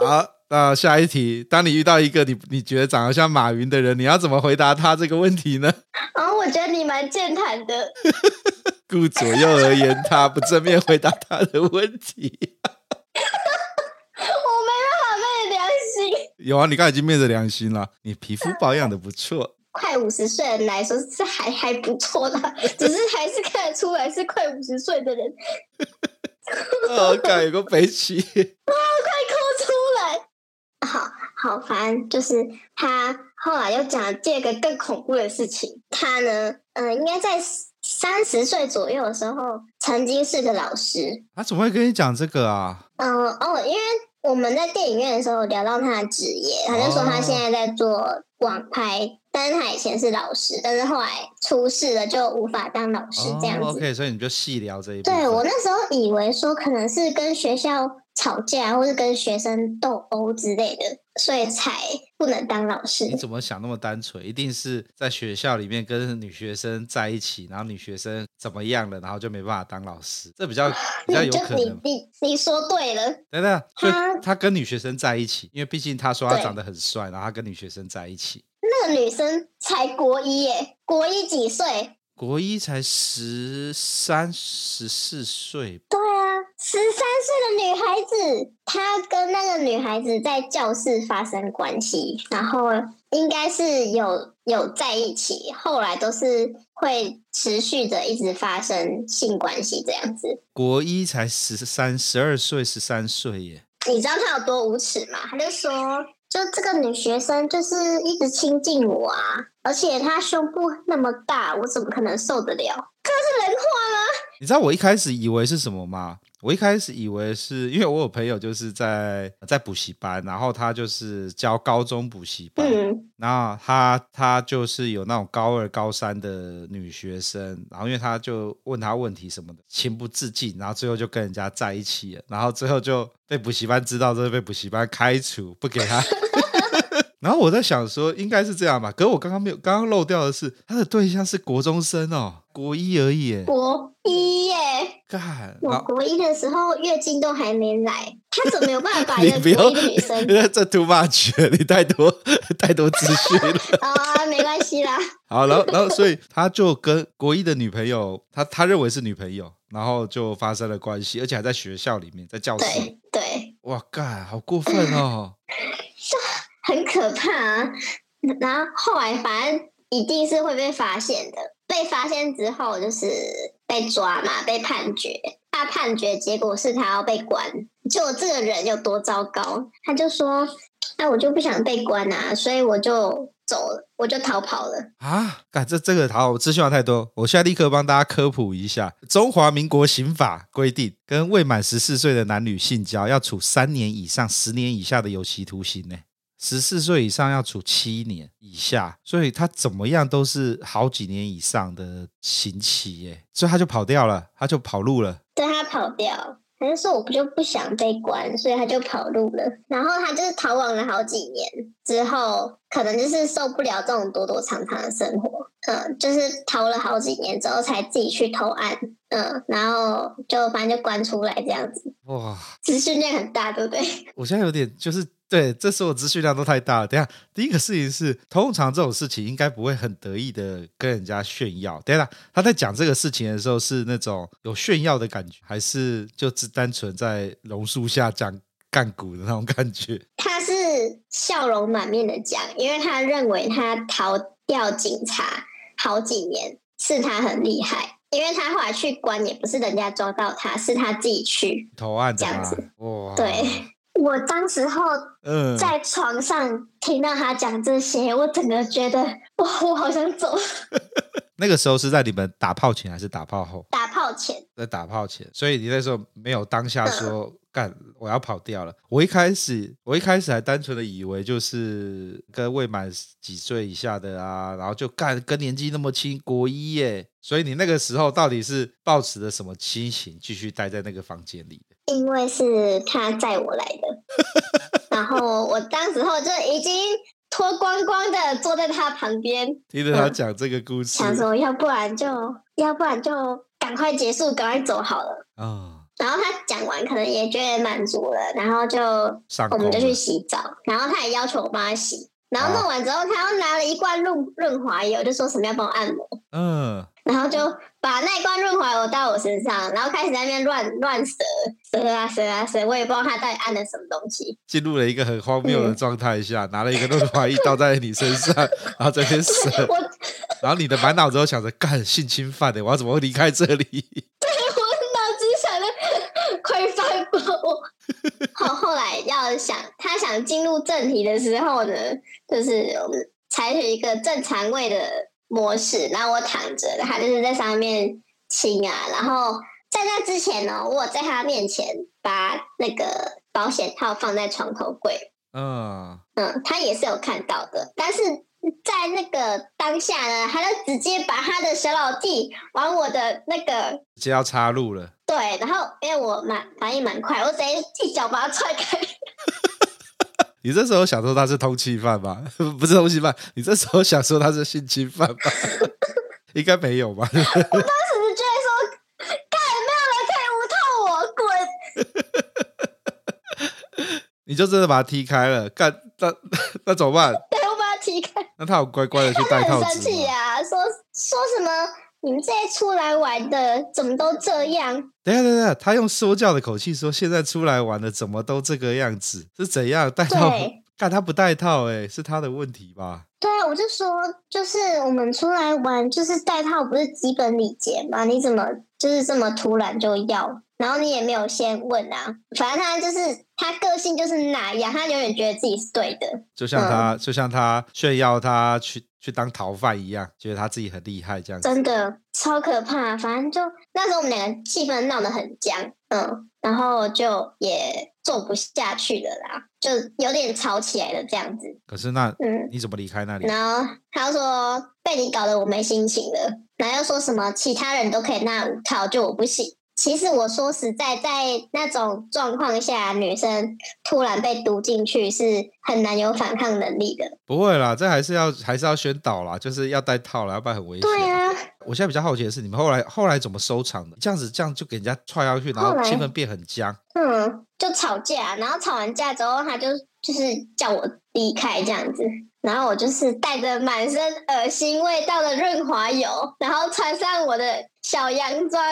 [SPEAKER 2] 啊。那下一题，当你遇到一个你你觉得长得像马云的人，你要怎么回答他这个问题呢？
[SPEAKER 1] 啊，我觉得你蛮健谈的。
[SPEAKER 2] 顾左右而言他，不正面回答他的问题。
[SPEAKER 1] 我没办法昧着良心。
[SPEAKER 2] 有啊，你刚才已经昧着良心了。你皮肤保养的不错。
[SPEAKER 1] 快五十岁的人来说是还还不错的，只是还是看得出来是快五十岁的人。
[SPEAKER 2] 哦，改个北七。啊，
[SPEAKER 1] 快哭出来！好好烦，就是他后来又讲了这个更恐怖的事情。他呢，嗯、呃，应该在三十岁左右的时候，曾经是个老师。
[SPEAKER 2] 他怎么会跟你讲这个啊？
[SPEAKER 1] 嗯、呃、哦，因为我们在电影院的时候聊到他的职业，他就说他现在在做网拍但是他以前是老师，但是后来出事了，就无法当老师这样子。
[SPEAKER 2] Oh, OK，所以你就细聊这一。
[SPEAKER 1] 对，我那时候以为说可能是跟学校吵架，或是跟学生斗殴之类的，所以才不能当老师。
[SPEAKER 2] 你怎么想那么单纯？一定是在学校里面跟女学生在一起，然后女学生怎么样了，然后就没办法当老师。这比较 比较有可能。
[SPEAKER 1] 你你你说对了。
[SPEAKER 2] 等等，
[SPEAKER 1] 他
[SPEAKER 2] 他跟女学生在一起，因为毕竟他说他长得很帅，然后他跟女学生在一起。
[SPEAKER 1] 那个女生才国一耶，国一几岁？
[SPEAKER 2] 国一才十三、十四岁。
[SPEAKER 1] 对啊，十三岁的女孩子，她跟那个女孩子在教室发生关系，然后应该是有有在一起，后来都是会持续的一直发生性关系这样子。
[SPEAKER 2] 国一才十三、十二岁、十三岁耶。
[SPEAKER 1] 你知道他有多无耻吗？他就说。就这个女学生就是一直亲近我啊，而且她胸部那么大，我怎么可能受得了？这是人话吗？
[SPEAKER 2] 你知道我一开始以为是什么吗？我一开始以为是因为我有朋友就是在在补习班，然后他就是教高中补习班，嗯，然后他他就是有那种高二高三的女学生，然后因为他就问他问题什么的，情不自禁，然后最后就跟人家在一起了，然后最后就被补习班知道，之后被补习班开除，不给他。然后我在想说，应该是这样吧。可是我刚刚没有，刚刚漏掉的是，他的对象是国中生哦，国一而已。
[SPEAKER 1] 国一耶！
[SPEAKER 2] 干，
[SPEAKER 1] 我国一的时候月经都还没来，他怎么有办法把 一个国一的女生？
[SPEAKER 2] 这 too much，你 太多太多资讯了。
[SPEAKER 1] 啊，没关系啦。
[SPEAKER 2] 好，然后然后所以他就跟国一的女朋友，他他认为是女朋友，然后就发生了关系，而且还在学校里面，在教室。
[SPEAKER 1] 对对。
[SPEAKER 2] 哇，干，好过分哦。
[SPEAKER 1] 很可怕啊！然后后来反正一定是会被发现的。被发现之后就是被抓嘛，被判决。他判决结果是他要被关。就我这个人有多糟糕，他就说：“那、我就不想被关啊，所以我就走了，我就逃跑了。”
[SPEAKER 2] 啊！干这这个好，我资讯太多，我现在立刻帮大家科普一下：中华民国刑法规定，跟未满十四岁的男女性交，要处三年以上十年以下的有期徒刑呢。十四岁以上要处七年以下，所以他怎么样都是好几年以上的刑期耶，所以他就跑掉了，他就跑路了。
[SPEAKER 1] 对，他跑掉，他就说我不就不想被关，所以他就跑路了。然后他就是逃亡了好几年之后，可能就是受不了这种躲躲藏藏的生活，嗯，就是逃了好几年之后才自己去投案，嗯，然后就反正就关出来这样子。哇，资讯量很大，对不对？
[SPEAKER 2] 我现在有点就是。对，这时我资讯量都太大了。等下，第一个事情是，通常这种事情应该不会很得意的跟人家炫耀。等下，他在讲这个事情的时候是那种有炫耀的感觉，还是就只单纯在榕树下讲干股的那种感觉？
[SPEAKER 1] 他是笑容满面的讲，因为他认为他逃掉警察好几年是他很厉害，因为他后来去关也不是人家抓到他，是他自己去
[SPEAKER 2] 投案这
[SPEAKER 1] 样子。
[SPEAKER 2] 哇，
[SPEAKER 1] 对。我当时候在床上听到他讲这些，嗯、我整个觉得哇，我好想走。
[SPEAKER 2] 那个时候是在你们打炮前还是打炮后？
[SPEAKER 1] 打炮前，
[SPEAKER 2] 在打炮前，所以你那时候没有当下说、嗯、干我要跑掉了。我一开始我一开始还单纯的以为就是跟未满几岁以下的啊，然后就干跟年纪那么轻，国一耶。所以你那个时候到底是抱持着什么心情继续待在那个房间里？
[SPEAKER 1] 因为是他载我来的，然后我当时候就已经脱光光的坐在他旁边，
[SPEAKER 2] 听着他讲这个故事，
[SPEAKER 1] 嗯、想说要不然就要不然就赶快结束，赶快走好了。哦、然后他讲完可能也觉得满足了，然后就我们就去洗澡，然后他也要求我帮他洗，然后弄完之后，啊、他又拿了一罐润润滑油，就说什么要帮我按摩。嗯。然后就把那罐润滑油到我身上，然后开始在那边乱乱折折啊折啊折，我也不知道他到底按了什么东西。
[SPEAKER 2] 进入了一个很荒谬的状态下，嗯、拿了一个润滑液倒在你身上，然后在那边折。然后你的满脑子都想着干性侵犯的，我要怎么会离开这里？
[SPEAKER 1] 对，我脑子想的快翻爆。好，后来要想他想进入正题的时候呢，就是我们采取一个正常位的。模式，然后我躺着，他就是在上面亲啊，然后在那之前呢，我在他面前把那个保险套放在床头柜，嗯嗯，他也是有看到的，但是在那个当下呢，他就直接把他的小老弟往我的那个
[SPEAKER 2] 直接要插入了。
[SPEAKER 1] 对，然后因为我蛮反应蛮快，我直接一脚把他踹开。
[SPEAKER 2] 你这时候想说他是通缉犯吧？不是通缉犯，你这时候想说他是性侵犯吧？应该没有吧？我当时
[SPEAKER 1] 就觉得说，干，没有人可以无套我，滚！
[SPEAKER 2] 你就真的把他踢开了，干，那那怎么办？
[SPEAKER 1] 对，我把他踢开。
[SPEAKER 2] 那他好乖乖的去戴套子。
[SPEAKER 1] 生气呀，说说什么？你们这些出来玩的怎么都这样？
[SPEAKER 2] 等下等下，他用说教的口气说：“现在出来玩的怎么都这个样子？是怎样带套？看 他不带套，哎，是他的问题吧？”
[SPEAKER 1] 对啊，我就说，就是我们出来玩，就是带套不是基本礼节吗？你怎么就是这么突然就要？然后你也没有先问啊，反正他就是他个性就是那样，他永远觉得自己是对的，
[SPEAKER 2] 就像他，嗯、就像他炫耀他去去当逃犯一样，觉得他自己很厉害这样子，
[SPEAKER 1] 真的超可怕。反正就那时候我们两个气氛闹得很僵，嗯，然后就也做不下去了啦，就有点吵起来了这样子。
[SPEAKER 2] 可是那嗯，你怎么离开那里？
[SPEAKER 1] 然后他说被你搞得我没心情了，然后又说什么其他人都可以那五套，就我不行。其实我说实在，在那种状况下，女生突然被毒进去是很难有反抗能力的。
[SPEAKER 2] 不会啦，这还是要还是要宣导啦，就是要戴套啦，要不然很危险。
[SPEAKER 1] 对啊，
[SPEAKER 2] 我现在比较好奇的是，你们后来后来怎么收场的？这样子这样就给人家踹下去，然后气氛变很僵。
[SPEAKER 1] 嗯，就吵架，然后吵完架之后，他就就是叫我离开这样子。然后我就是带着满身恶心味道的润滑油，然后穿上我的小洋装，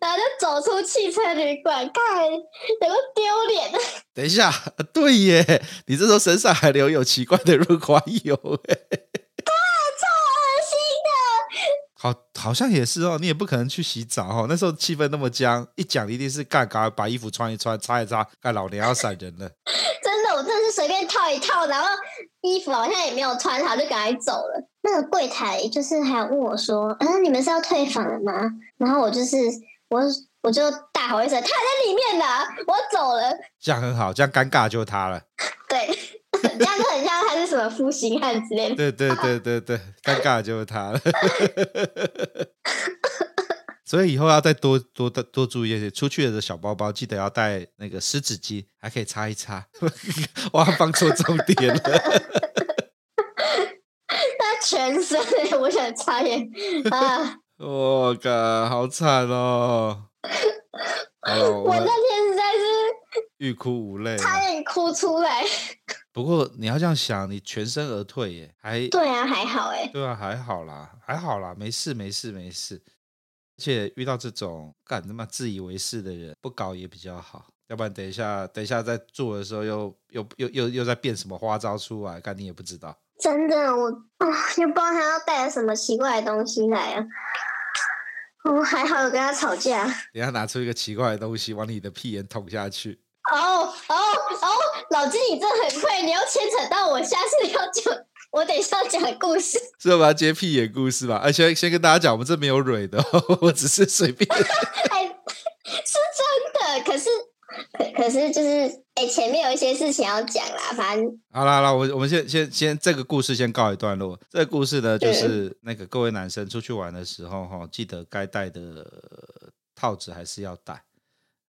[SPEAKER 1] 然后就走出汽车旅馆，看有个丢脸。
[SPEAKER 2] 等一下，对耶，你这时候身上还留有奇怪的润滑油，哎，
[SPEAKER 1] 对，超恶心的。
[SPEAKER 2] 好，好像也是哦，你也不可能去洗澡哦。那时候气氛那么僵，一讲一定是干干把衣服穿一穿，擦一擦，干老娘要闪人了。
[SPEAKER 1] 真的，我真的是随便套一套，然后。衣服好像也没有穿好，就赶快走了。那个柜台就是还有问我说：“嗯、啊，你们是要退房了吗？”然后我就是我我就大吼一声：“他还在里面呢！”我走了。
[SPEAKER 2] 这样很好，这样尴尬就他了。
[SPEAKER 1] 对，这样就很像他是什么负心汉之类的。
[SPEAKER 2] 对对对对对，尴尬就是他了。所以以后要再多多多多注意一些，出去的小包包记得要带那个湿纸巾，还可以擦一擦。我放错重点了。
[SPEAKER 1] 他全身，我想擦眼啊！
[SPEAKER 2] 我靠、哦，好惨哦！我，
[SPEAKER 1] 我那天实在是
[SPEAKER 2] 欲哭无泪，
[SPEAKER 1] 差点哭出来。
[SPEAKER 2] 不过你要这样想，你全身而退耶，还
[SPEAKER 1] 对啊，还好哎，
[SPEAKER 2] 对啊，还好啦，还好啦，没事没事没事。而且遇到这种干他妈自以为是的人，不搞也比较好，要不然等一下等一下在做的时候又又又又又在变什么花招出来，干你也不知道。
[SPEAKER 1] 真的，我啊，又不知道他要带了什么奇怪的东西来啊！我还好有跟他吵架。
[SPEAKER 2] 等下拿出一个奇怪的东西往你的屁眼捅下去。
[SPEAKER 1] 哦哦哦！老金，你真的很会，你要牵扯到我下次要讲。我等一下讲故事，
[SPEAKER 2] 是要把它接屁眼故事吧？而且先跟大家讲，我们这没有蕊的，我只是随便。
[SPEAKER 1] 哎，是真的，可是可可是就是哎、欸，前面有一些事情要讲啦，反正
[SPEAKER 2] 好啦好啦，我我们先先先这个故事先告一段落。这个故事呢，就是那个各位男生出去玩的时候哈，记得该带的套子还是要戴。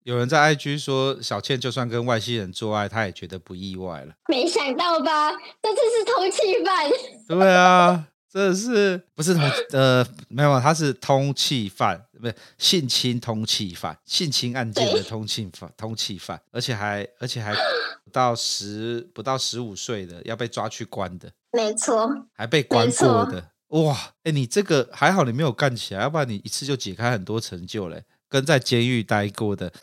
[SPEAKER 2] 有人在 IG 说，小倩就算跟外星人做爱，她也觉得不意外了。
[SPEAKER 1] 没想到吧？那这是通气犯。
[SPEAKER 2] 对啊，这是不是通呃没有，他是通气犯，不是性侵通气犯，性侵案件的通气犯，通气犯，而且还而且还不到十不到十五岁的要被抓去关的，
[SPEAKER 1] 没错，
[SPEAKER 2] 还被关过的。哇，哎，你这个还好，你没有干起来，要不然你一次就解开很多成就嘞。跟在监狱待过的，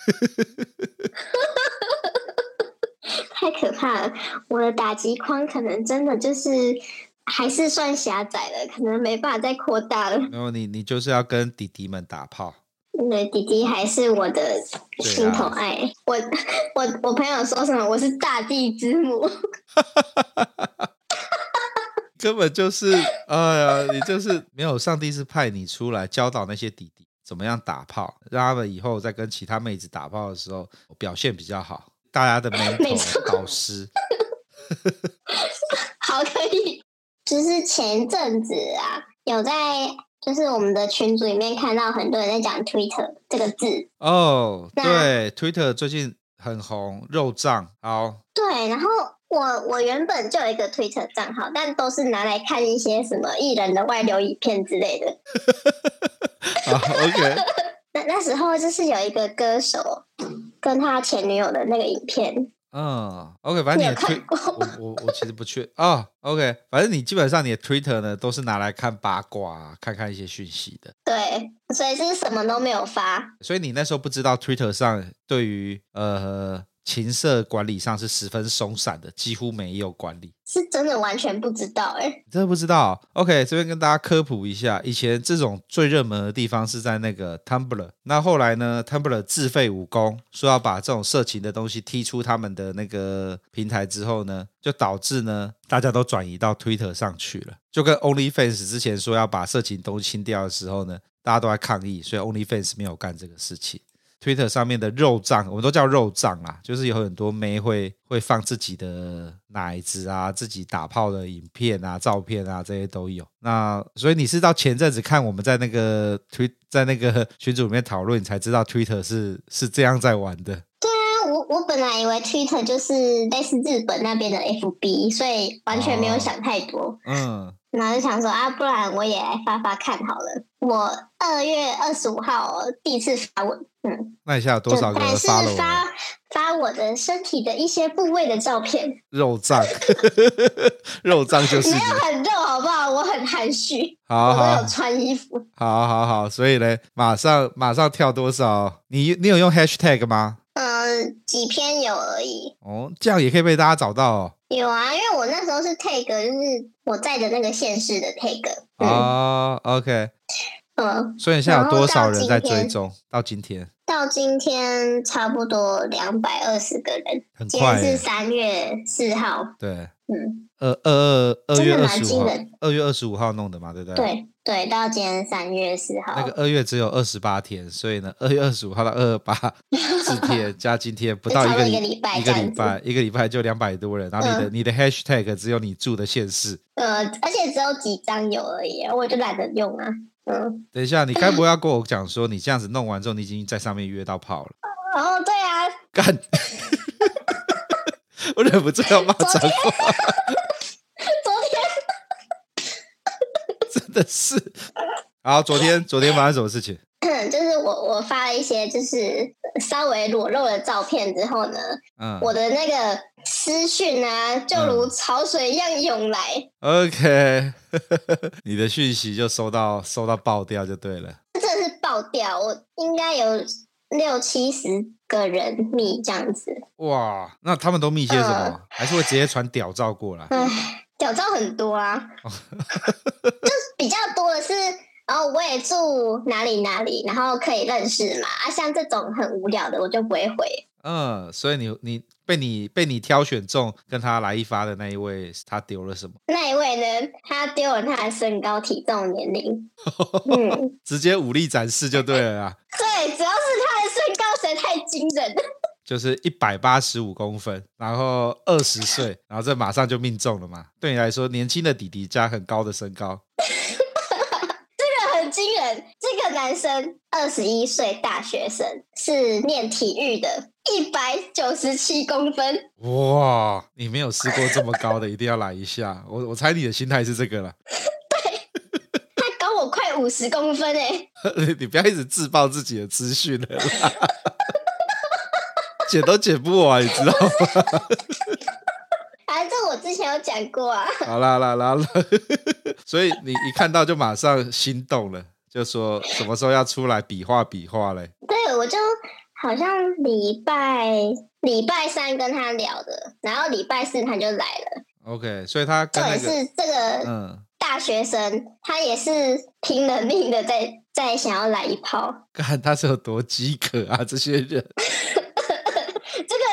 [SPEAKER 1] 太可怕了！我的打击框可能真的就是还是算狭窄了，可能没办法再扩大了。
[SPEAKER 2] 没有你，你就是要跟弟弟们打炮。
[SPEAKER 1] 对，弟弟还是我的心头爱。啊、我我我朋友说什么？我是大地之母。
[SPEAKER 2] 根本就是，哎呀，你就是没有上帝是派你出来教导那些弟弟。怎么样打炮，让他们以后在跟其他妹子打炮的时候表现比较好。大家的 mentor 导师，
[SPEAKER 1] 好可以。就是前一阵子啊，有在就是我们的群组里面看到很多人在讲 Twitter 这个字
[SPEAKER 2] 哦，
[SPEAKER 1] 那
[SPEAKER 2] 对，Twitter 最近很红，肉胀。好，
[SPEAKER 1] 对，然后我我原本就有一个 Twitter 账号，但都是拿来看一些什么艺人的外流影片之类的。
[SPEAKER 2] 好，OK。
[SPEAKER 1] 那那时候就是有一个歌手跟他前女友的那个影片。
[SPEAKER 2] 嗯，OK，反正你的推，我我我其实不去啊、哦。OK，反正你基本上你的 Twitter 呢都是拿来看八卦，看看一些讯息的。
[SPEAKER 1] 对，所以是什么都没有发。
[SPEAKER 2] 所以你那时候不知道 Twitter 上对于呃。情色管理上是十分松散的，几乎没有管理，
[SPEAKER 1] 是真的完全不知道哎、欸，
[SPEAKER 2] 真的不知道。OK，这边跟大家科普一下，以前这种最热门的地方是在那个 Tumblr，那后来呢，Tumblr 自废武功，说要把这种色情的东西踢出他们的那个平台之后呢，就导致呢大家都转移到 Twitter 上去了，就跟 OnlyFans 之前说要把色情东西清掉的时候呢，大家都在抗议，所以 OnlyFans 没有干这个事情。Twitter 上面的肉账，我们都叫肉账啊，就是有很多妹会会放自己的奶子啊，自己打炮的影片啊、照片啊，这些都有。那所以你是到前阵子看我们在那个推在那个群组里面讨论，你才知道 Twitter 是是这样在玩的。
[SPEAKER 1] 对啊，我我本来以为 Twitter 就是类似日本那边的 FB，所以完全没有想太多。哦、
[SPEAKER 2] 嗯。
[SPEAKER 1] 然后就想说啊，不然我也来发发看好了。我二月二十五号第一次发文，嗯，
[SPEAKER 2] 那一下有多少个人发了？
[SPEAKER 1] 发发我的身体的一些部位的照片，
[SPEAKER 2] 肉脏，肉脏就是
[SPEAKER 1] 没有很肉，好不好？我很含蓄，
[SPEAKER 2] 好，好，
[SPEAKER 1] 我都有穿衣服，
[SPEAKER 2] 好好好，所以呢，马上马上跳多少？你你有用 hashtag 吗？
[SPEAKER 1] 嗯，几篇有而已。
[SPEAKER 2] 哦，这样也可以被大家找到哦。
[SPEAKER 1] 有啊，因为我那时候是 tag，就是我在的那个县市的 tag。
[SPEAKER 2] 哦、嗯 oh,，OK。
[SPEAKER 1] 嗯，
[SPEAKER 2] 所以现在有多少人在追踪？到今天？
[SPEAKER 1] 到今天差不多两百二十个人。
[SPEAKER 2] 很快。
[SPEAKER 1] 今天是三月四号。
[SPEAKER 2] 对。
[SPEAKER 1] 嗯。
[SPEAKER 2] 二二二二月二十五号。二月二十五号弄的嘛，对不对？
[SPEAKER 1] 对对，到今天三月四号。
[SPEAKER 2] 那个二月只有二十八天，所以呢，二月二十五号到二二八 四天加今天不到一个礼拜，一个礼拜一个礼拜就两百多人。然后你的、嗯、你的 hashtag 只有你住的县市。
[SPEAKER 1] 呃，而且只有几张有而已，我就懒得用啊。嗯。
[SPEAKER 2] 等一下，你该不会要 跟我讲说，你这样子弄完之后，你已经在上面约到炮了？
[SPEAKER 1] 哦，对啊。
[SPEAKER 2] 干！我忍不住要骂脏话。的是，然后昨天昨天发生什么事情？
[SPEAKER 1] 就是我我发了一些就是稍微裸露的照片之后呢，嗯，我的那个私讯啊，就如潮水一样涌来。
[SPEAKER 2] 嗯、OK，你的讯息就收到收到爆掉就对了。
[SPEAKER 1] 真的是爆掉，我应该有六七十个人密这样子。
[SPEAKER 2] 哇，那他们都密些什么？呃、还是会直接传屌照过来？
[SPEAKER 1] 屌照很多啊，就比较多的是，然后我也住哪里哪里，然后可以认识嘛。啊，像这种很无聊的，我就不会回。
[SPEAKER 2] 嗯，所以你你被你被你挑选中跟他来一发的那一位，他丢了什么？
[SPEAKER 1] 那一位呢？他丢了他的身高、体重、年龄，嗯，
[SPEAKER 2] 直接武力展示就对了啊。
[SPEAKER 1] 对，主要是他的身高实在太惊人。
[SPEAKER 2] 就是一百八十五公分，然后二十岁，然后这马上就命中了嘛。对你来说，年轻的弟弟加很高的身高，
[SPEAKER 1] 这个很惊人。这个男生二十一岁，大学生，是念体育的，一百九十七公分。
[SPEAKER 2] 哇，你没有试过这么高的，一定要来一下。我我猜你的心态是这个了。
[SPEAKER 1] 对，他高我快五十公分哎。
[SPEAKER 2] 你不要一直自爆自己的资讯了。剪都剪不完，你知道吗？
[SPEAKER 1] 反正我之前有讲过啊。
[SPEAKER 2] 好啦啦啦啦，所以你一看到就马上心动了，就说什么时候要出来比划比划嘞？
[SPEAKER 1] 对，我就好像礼拜礼拜三跟他聊的，然后礼拜四他就来了。
[SPEAKER 2] OK，所以他跟、那个、
[SPEAKER 1] 对是这个嗯大学生，嗯、他也是拼了命的在在想要来一炮。
[SPEAKER 2] 看他是有多饥渴啊，这些人。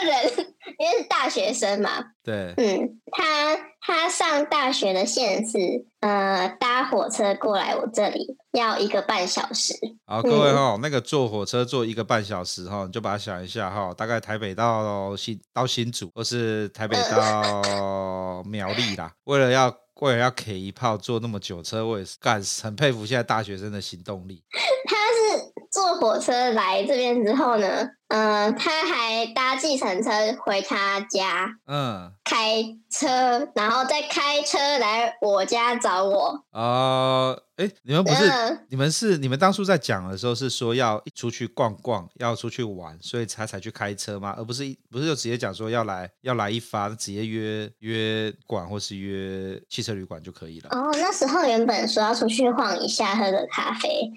[SPEAKER 1] 因为是大学生嘛，
[SPEAKER 2] 对，
[SPEAKER 1] 嗯，他他上大学的县是，呃，搭火车过来我这里要一个半小时。
[SPEAKER 2] 好，各位哈、那个坐火车坐一个半小时哈，你就把它想一下哈，大概台北到新到新竹，或是台北到苗栗啦，为了要为了要 K 一炮坐那么久车，我也是干，很佩服现在大学生的行动力。
[SPEAKER 1] 他是坐火车来这边之后呢，嗯、呃，他还搭计程车回他家，
[SPEAKER 2] 嗯，
[SPEAKER 1] 开车，然后再开车来我家找我。
[SPEAKER 2] 哦，哎，你们不是，
[SPEAKER 1] 嗯、
[SPEAKER 2] 你们是，你们当初在讲的时候是说要出去逛逛，要出去玩，所以他才去开车吗？而不是不是就直接讲说要来要来一发，直接约约馆或是约汽车旅馆就可以了。
[SPEAKER 1] 哦，那时候原本说要出去晃一下，喝个咖啡。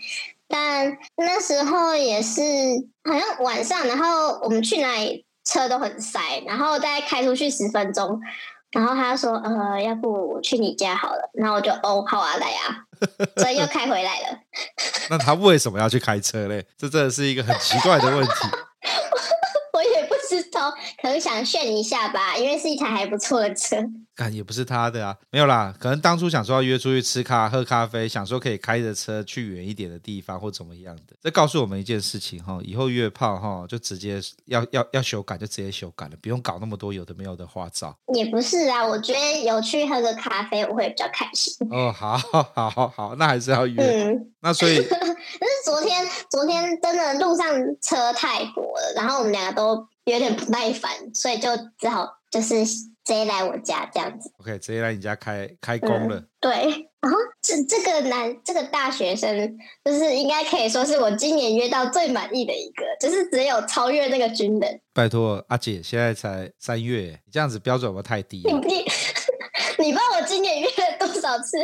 [SPEAKER 1] 但那时候也是好像晚上，然后我们去哪里车都很塞，然后大概开出去十分钟，然后他说：“呃，要不我去你家好了。”然后我就：“哦，好啊，来啊。”所以又开回来了。
[SPEAKER 2] 那他为什么要去开车嘞？这真的是一个很奇怪的
[SPEAKER 1] 问题。可能想炫一下吧，因为是一台还不错的车。
[SPEAKER 2] 也不是他的啊，没有啦，可能当初想说要约出去吃咖喝咖啡，想说可以开着车去远一点的地方或怎么样的。这告诉我们一件事情哈，以后约炮哈就直接要要要修改就直接修改了，不用搞那么多有的没有的花招。
[SPEAKER 1] 也不是啊，我觉得有去喝个咖啡我会比较开心。
[SPEAKER 2] 哦，好，好，好，好，那还是要约。
[SPEAKER 1] 嗯，
[SPEAKER 2] 那所以，
[SPEAKER 1] 但是昨天昨天真的路上车太多了，然后我们两个都有点不耐烦，所以就只好就是。直接来我家这样子
[SPEAKER 2] ，OK，直接来你家开开工了。
[SPEAKER 1] 嗯、对，然后这这个男这个大学生，就是应该可以说是我今年约到最满意的一个，就是只有超越那个军人。
[SPEAKER 2] 拜托阿姐，现在才三月，你这样子标准会不会太低你？
[SPEAKER 1] 你 你帮我今年约了多少次？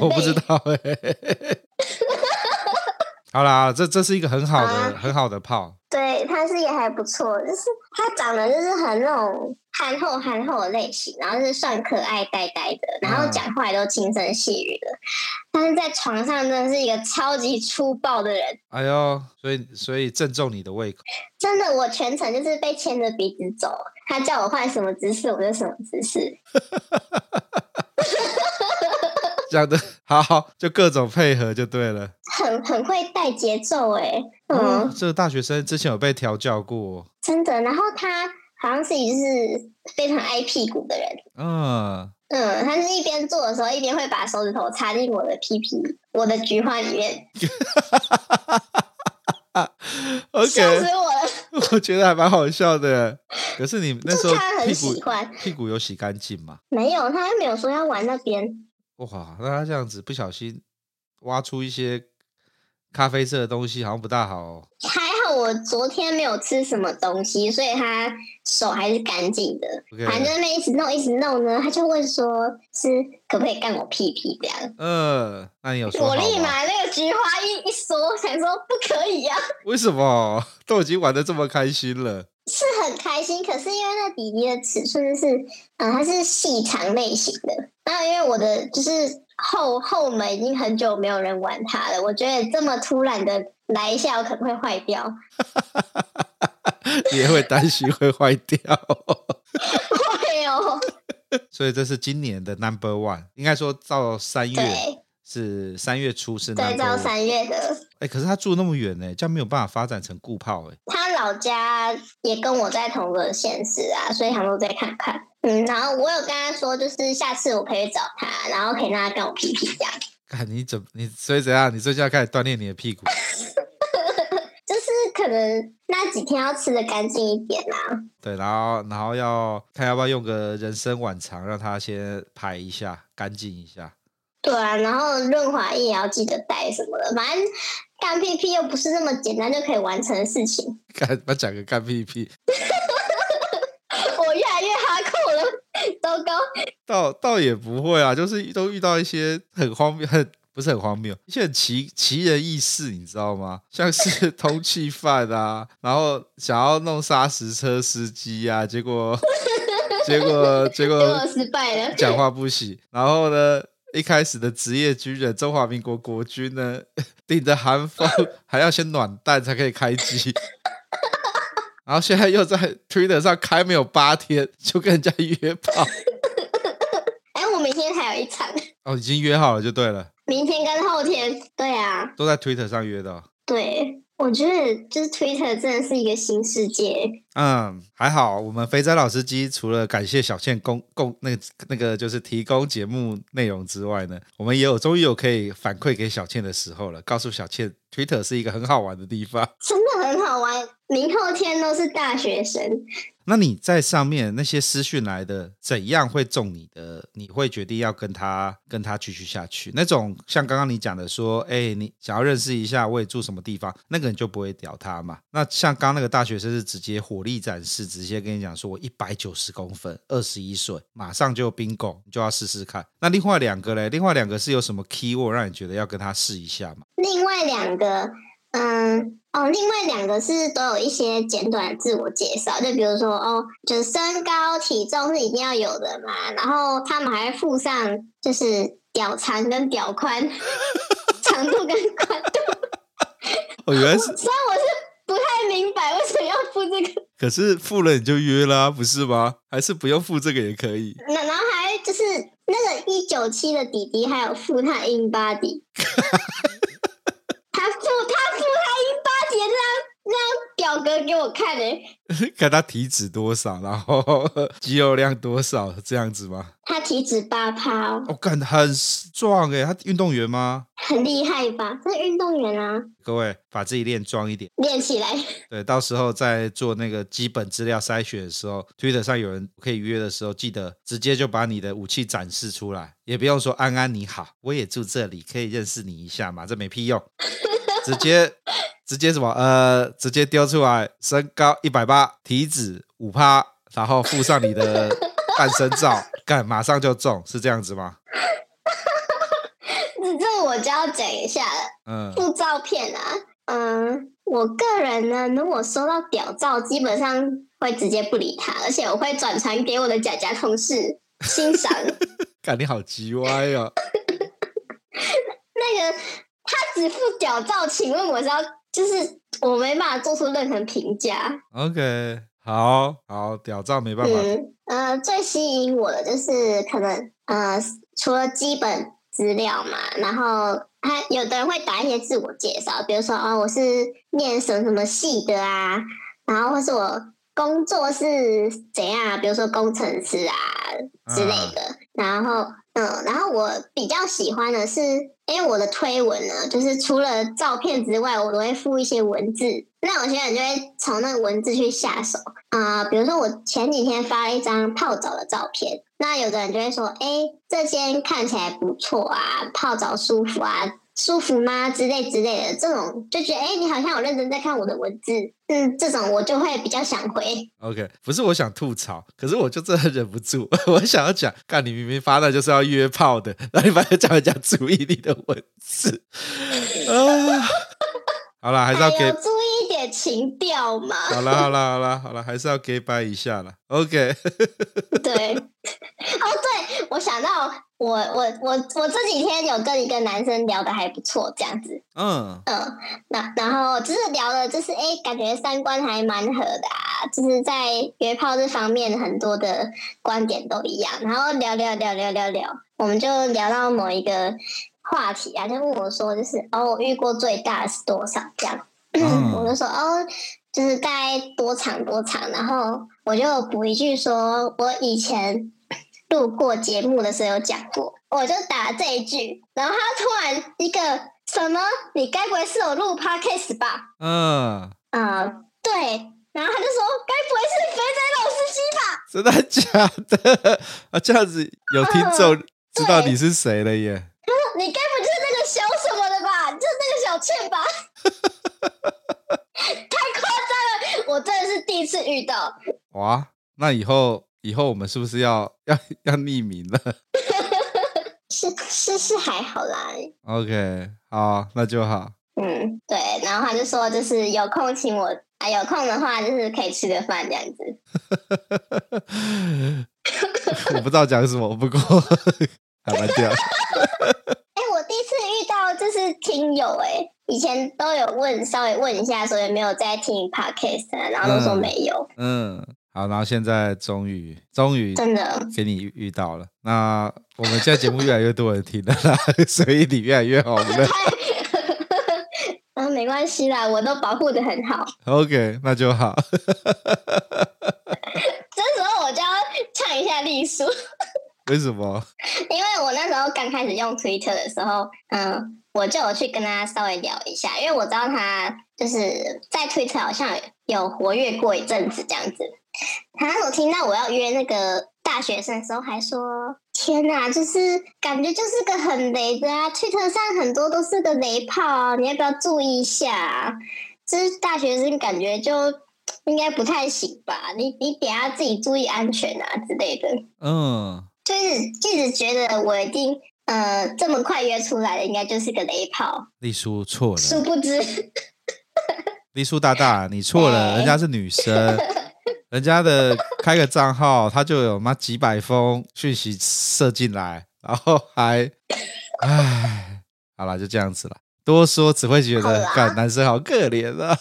[SPEAKER 2] 我不知道哎。好啦，这这是一个很好的、啊、很好的炮。
[SPEAKER 1] 对，他是也还不错，就是他长得就是很那种憨厚憨厚的类型，然后是算可爱呆呆的，然后讲话也都轻声细语的，但是在床上真的是一个超级粗暴的人。
[SPEAKER 2] 哎呦，所以所以正中你的胃口。
[SPEAKER 1] 真的，我全程就是被牵着鼻子走，他叫我换什么姿势，我就什么姿势。
[SPEAKER 2] 讲的 好好，就各种配合就对了。
[SPEAKER 1] 很很会带节奏哎，嗯、
[SPEAKER 2] 哦，这个大学生之前有被调教过，
[SPEAKER 1] 真的。然后他好像是一是非常爱屁股的人，
[SPEAKER 2] 嗯
[SPEAKER 1] 嗯，他是一边做的时候一边会把手指头插进我的屁屁、我的菊花里面。
[SPEAKER 2] OK，
[SPEAKER 1] 笑死我了。
[SPEAKER 2] 我觉得还蛮好笑的。可是你那时候
[SPEAKER 1] 他很喜欢
[SPEAKER 2] 屁股有洗干净吗？
[SPEAKER 1] 没有，他又没有说要玩那边。
[SPEAKER 2] 哇，那他这样子不小心挖出一些咖啡色的东西，好像不大好哦。
[SPEAKER 1] 还好我昨天没有吃什么东西，所以他手还是干净的。反正那边一直弄一直弄呢，他就问说是可不可以干我屁屁这样。
[SPEAKER 2] 嗯、呃，那你有说？
[SPEAKER 1] 我立马那个菊花一一缩，想说不可以呀、啊。
[SPEAKER 2] 为什么？都已经玩的这么开心了。
[SPEAKER 1] 是很开心，可是因为那弟弟的尺寸是，嗯、呃，它是细长类型的。那因为我的就是后后门已经很久没有人玩它了，我觉得这么突然的来一下，我可能会坏掉。
[SPEAKER 2] 你也会担心会坏掉？
[SPEAKER 1] 会哦。
[SPEAKER 2] 所以这是今年的 Number One，应该说到三月。是三月初是那，对，到
[SPEAKER 1] 三月的。
[SPEAKER 2] 哎、欸，可是他住那么远呢，这样没有办法发展成固炮哎。
[SPEAKER 1] 他老家也跟我在同个县市啊，所以他们都再看看。嗯，然后我有跟他说，就是下次我可以找他，然后可以让他跟我屁屁这样。
[SPEAKER 2] 看你怎你所以怎样？你最近要开始锻炼你的屁股？
[SPEAKER 1] 就是可能那几天要吃的干净一点啊。
[SPEAKER 2] 对，然后然后要看要不要用个人参晚肠，让他先排一下，干净一下。
[SPEAKER 1] 对啊，然后润滑液也要记得带什么的，反正干屁屁又不是那么简单就可以完成的事情。
[SPEAKER 2] 干，我讲个干屁屁。
[SPEAKER 1] 我越来越哈扣了，糟糕。
[SPEAKER 2] 倒倒也不会啊，就是都遇到一些很荒谬，很不是很荒谬，一些很奇奇人异事，你知道吗？像是通缉犯啊，然后想要弄砂石车司机啊，结果结果结果，
[SPEAKER 1] 失败了，
[SPEAKER 2] 讲话不行，然后呢？一开始的职业军人，中华民国国军呢，顶着寒风还要先暖蛋才可以开机，然后现在又在 Twitter 上开没有八天就跟人家约炮。
[SPEAKER 1] 哎，我明天还有一场
[SPEAKER 2] 哦，已经约好了就对了。
[SPEAKER 1] 明天跟后天，对啊，
[SPEAKER 2] 都在 Twitter 上约的哦。
[SPEAKER 1] 对，我觉得就是 Twitter 真的是一个新世界。
[SPEAKER 2] 嗯，还好，我们肥仔老司机除了感谢小倩供供那个那个就是提供节目内容之外呢，我们也有终于有可以反馈给小倩的时候了，告诉小倩 Twitter 是一个很好玩的地方，
[SPEAKER 1] 真的很好玩，明后天都是大学生。
[SPEAKER 2] 那你在上面那些私讯来的，怎样会中你的？你会决定要跟他跟他继续下去？那种像刚刚你讲的说，哎，你想要认识一下，我也住什么地方，那个人就不会屌他嘛。那像刚刚那个大学生是直接火力展示，直接跟你讲说我一百九十公分，二十一岁，马上就 bingo，你就要试试看。那另外两个嘞？另外两个是有什么 keyword 让你觉得要跟他试一下吗？
[SPEAKER 1] 另外两个。嗯哦，另外两个是都有一些简短的自我介绍，就比如说哦，就是身高体重是一定要有的嘛，然后他们还附上就是屌长跟屌宽，长度跟宽度。
[SPEAKER 2] 哦，原来是，
[SPEAKER 1] 虽然我是不太明白为什么要附这个，
[SPEAKER 2] 可是附了你就约啦，不是吗？还是不用附这个也可以？
[SPEAKER 1] 那然后还就是那个一九七的弟弟还有附他 in body。他附他附他 InBody 那张那张表格给我看诶，
[SPEAKER 2] 看他体脂多少，然后 肌肉量多少这样子吗？
[SPEAKER 1] 他体脂八趴，
[SPEAKER 2] 我感觉很壮诶，他运动员吗？
[SPEAKER 1] 很厉害吧？是运动员啊！
[SPEAKER 2] 各位把自己练壮一点，
[SPEAKER 1] 练起来。
[SPEAKER 2] 对，到时候在做那个基本资料筛选的时候，Twitter 上有人可以约的时候，记得直接就把你的武器展示出来，也不用说安安你好，我也住这里，可以认识你一下嘛？这没屁用。直接直接什么呃，直接丢出来，身高一百八，体脂五趴，然后附上你的半身照，干，马上就中，是这样子吗？
[SPEAKER 1] 这我就要讲一下了。嗯，附照片啊，嗯，我个人呢，如果收到屌照，基本上会直接不理他，而且我会转传给我的假假同事欣赏。
[SPEAKER 2] 干，你好叽歪啊！
[SPEAKER 1] 那个。他只附屌照，请问我是要，就是我没办法做出任何评价。
[SPEAKER 2] OK，好好，屌照没办法。
[SPEAKER 1] 嗯，呃，最吸引我的就是可能，呃，除了基本资料嘛，然后他有的人会打一些自我介绍，比如说哦，我是念什么什么系的啊，然后或是我工作是怎样，比如说工程师啊之类的，嗯、然后。嗯，然后我比较喜欢的是，因为我的推文呢，就是除了照片之外，我都会附一些文字。那有些人就会从那个文字去下手啊、比如说我前几天发了一张泡澡的照片，那有的人就会说，哎，这间看起来不错啊，泡澡舒服啊。舒服吗？之类之类的，这种就觉得，哎、你好像有认真在看我的文字，嗯，这种我就会比较想回。
[SPEAKER 2] OK，不是我想吐槽，可是我就真的忍不住，我想要讲，看你明明发的就是要约炮的，然后你反而叫人家注意力的文字，好了，还是要给
[SPEAKER 1] 注意一点情调嘛。
[SPEAKER 2] 好了，好了，好了，好了，还是要给掰一下了。OK，
[SPEAKER 1] 对，哦，对，我想到。我我我我这几天有跟一个男生聊的还不错，这样子，嗯嗯，那然后就是聊的，就是哎，感觉三观还蛮合的啊，就是在约炮这方面很多的观点都一样，然后聊聊聊聊聊聊，我们就聊到某一个话题啊，就问我说，就是哦，我遇过最大的是多少这样，嗯、我就说哦，就是大概多长多长，然后我就补一句说，我以前。录过节目的时候有讲过，我就打这一句，然后他突然一个什么？你该不会是我录 podcast 吧？嗯啊、呃，对，然后他就说，该不会是肥仔老司机吧？
[SPEAKER 2] 真的假的？啊，这样子有听众知道你是谁了耶？
[SPEAKER 1] 你该不就是那个小什么的吧？就是那个小倩吧？太夸张了，我真的是第一次遇到。
[SPEAKER 2] 哇，那以后。以后我们是不是要 要要匿名了？
[SPEAKER 1] 是是是还好啦。
[SPEAKER 2] OK，好，那就好。
[SPEAKER 1] 嗯，对。然后他就说，就是有空请我啊，有空的话就是可以吃个饭这样子。
[SPEAKER 2] 我不知道讲什么，不过还蛮屌。
[SPEAKER 1] 哎，我第一次遇到就是听友哎、欸，以前都有问，稍微问一下说有没有在听 Podcast，然后都说没有。嗯。嗯
[SPEAKER 2] 好，然后现在终于终于真的给你遇到了。那我们现在节目越来越多人听了，所以你越来越红了。
[SPEAKER 1] 啊，没没关系啦，我都保护的很好。
[SPEAKER 2] OK，那就好。
[SPEAKER 1] 这时候我就要唱一下丽叔。
[SPEAKER 2] 为什么？
[SPEAKER 1] 因为我那时候刚开始用 Twitter 的时候，嗯，我就有去跟他稍微聊一下，因为我知道他就是在 Twitter 好像有活跃过一阵子这样子。他那时候听到我要约那个大学生的时候，还说：“天哪，就是感觉就是个很雷的啊！Twitter 上很多都是个雷炮啊，你要不要注意一下？就是大学生感觉就应该不太行吧？你你等下自己注意安全啊之类的。”嗯。就是一直觉得我一定呃这么快约出来的应该就是个雷炮。丽叔错了，殊不知，
[SPEAKER 2] 丽叔大大你错了，人家是女生，人家的开个账号他就有妈几百封讯息射进来，然后还唉，好了就这样子了。多说只会觉得，干男生好可怜啊！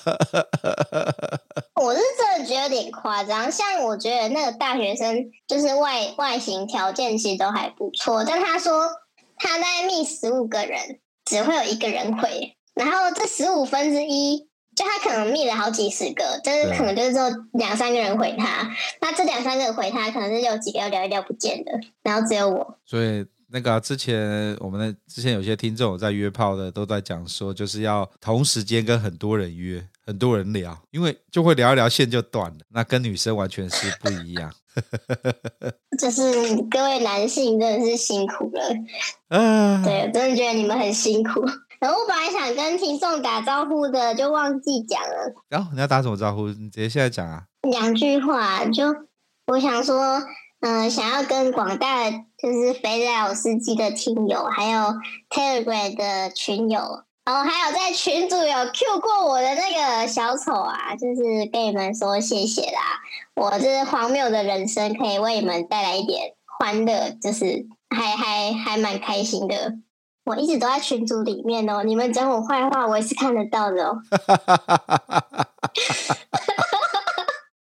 [SPEAKER 1] 我是真的觉得有点夸张。像我觉得那个大学生，就是外外形条件其实都还不错，但他说他在密十五个人，只会有一个人回，然后这十五分之一，就他可能密了好几十个，就是可能就是只有两三个人回他，那这两三个人回他，可能是有几个要聊一聊不见的，然后只有我。
[SPEAKER 2] 所以。那个、啊、之前我们的之前有些听众有在约炮的，都在讲说，就是要同时间跟很多人约，很多人聊，因为就会聊一聊线就断了。那跟女生完全是不一样。
[SPEAKER 1] 就是各位男性真的是辛苦了，啊，对，我真的觉得你们很辛苦。然后我本来想跟听众打招呼的，就忘记讲了。
[SPEAKER 2] 然后、哦、你要打什么招呼？你直接现在讲啊。
[SPEAKER 1] 两句话，就我想说。嗯、想要跟广大就是肥仔老司机的听友，还有 Telegram 的群友，然后还有在群组有 Q 过我的那个小丑啊，就是跟你们说谢谢啦。我这荒谬的人生可以为你们带来一点欢乐，就是还还还蛮开心的。我一直都在群组里面哦，你们讲我坏话，我也是看得到的哦。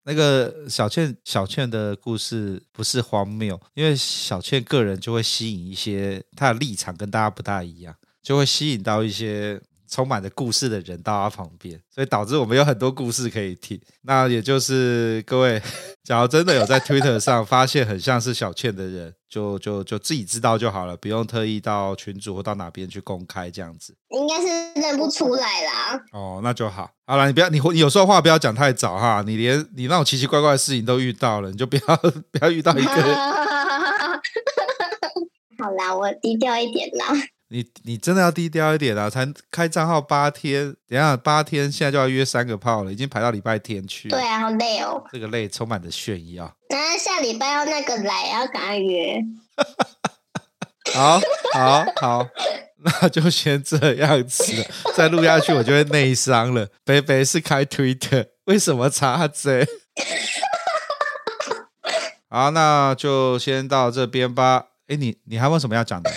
[SPEAKER 2] 那个小倩，小倩的故事不是荒谬，因为小倩个人就会吸引一些她的立场跟大家不大一样，就会吸引到一些充满着故事的人到他旁边，所以导致我们有很多故事可以听。那也就是各位，假如真的有在 Twitter 上发现很像是小倩的人。就就就自己知道就好了，不用特意到群主或到哪边去公开这样子。
[SPEAKER 1] 应该是认不出来啦。
[SPEAKER 2] 哦，那就好。好了，你不要，你你有时候话不要讲太早哈。你连你那种奇奇怪怪的事情都遇到了，你就不要 不要遇到一个。
[SPEAKER 1] 好啦，我低调一点啦。
[SPEAKER 2] 你你真的要低调一点啊！才开账号八天，等下八天，现在就要约三个炮了，已经排到礼拜天去。
[SPEAKER 1] 对啊，好累哦。
[SPEAKER 2] 这个累充满着炫耀。
[SPEAKER 1] 那下礼拜要那个来，要赶快约。
[SPEAKER 2] 好，好，好，那就先这样子。再录下去，我就会内伤了。北北是开 Twitter，为什么插嘴？好，那就先到这边吧。哎，你你还有什么要讲的？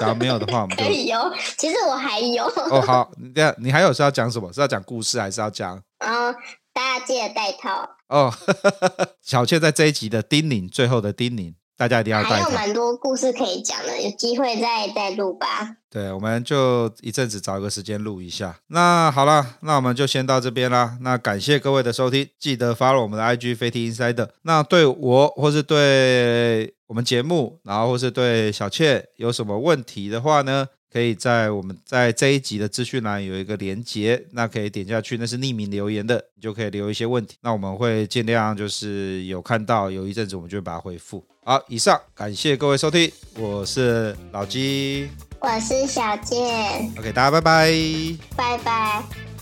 [SPEAKER 2] 假如没有的话，我们就可
[SPEAKER 1] 以有。其实我还有
[SPEAKER 2] 哦。好，这样你还有是要讲什么？是要讲故事，还是要讲？
[SPEAKER 1] 嗯，大家记得戴套
[SPEAKER 2] 哦。小倩在这一集的叮咛，最后的叮咛，大家一定要带套。
[SPEAKER 1] 还有蛮多故事可以讲的，有机会再再录吧。
[SPEAKER 2] 对，我们就一阵子找一个时间录一下。那好了，那我们就先到这边啦。那感谢各位的收听，记得 follow 我们的 IG Fatty Insider。那对我或是对。我们节目，然后或是对小倩有什么问题的话呢，可以在我们在这一集的资讯栏有一个连接，那可以点下去，那是匿名留言的，你就可以留一些问题，那我们会尽量就是有看到，有一阵子我们就会把它回复。好，以上感谢各位收听，我是老鸡，
[SPEAKER 1] 我是小倩，OK，
[SPEAKER 2] 大家拜拜，
[SPEAKER 1] 拜拜。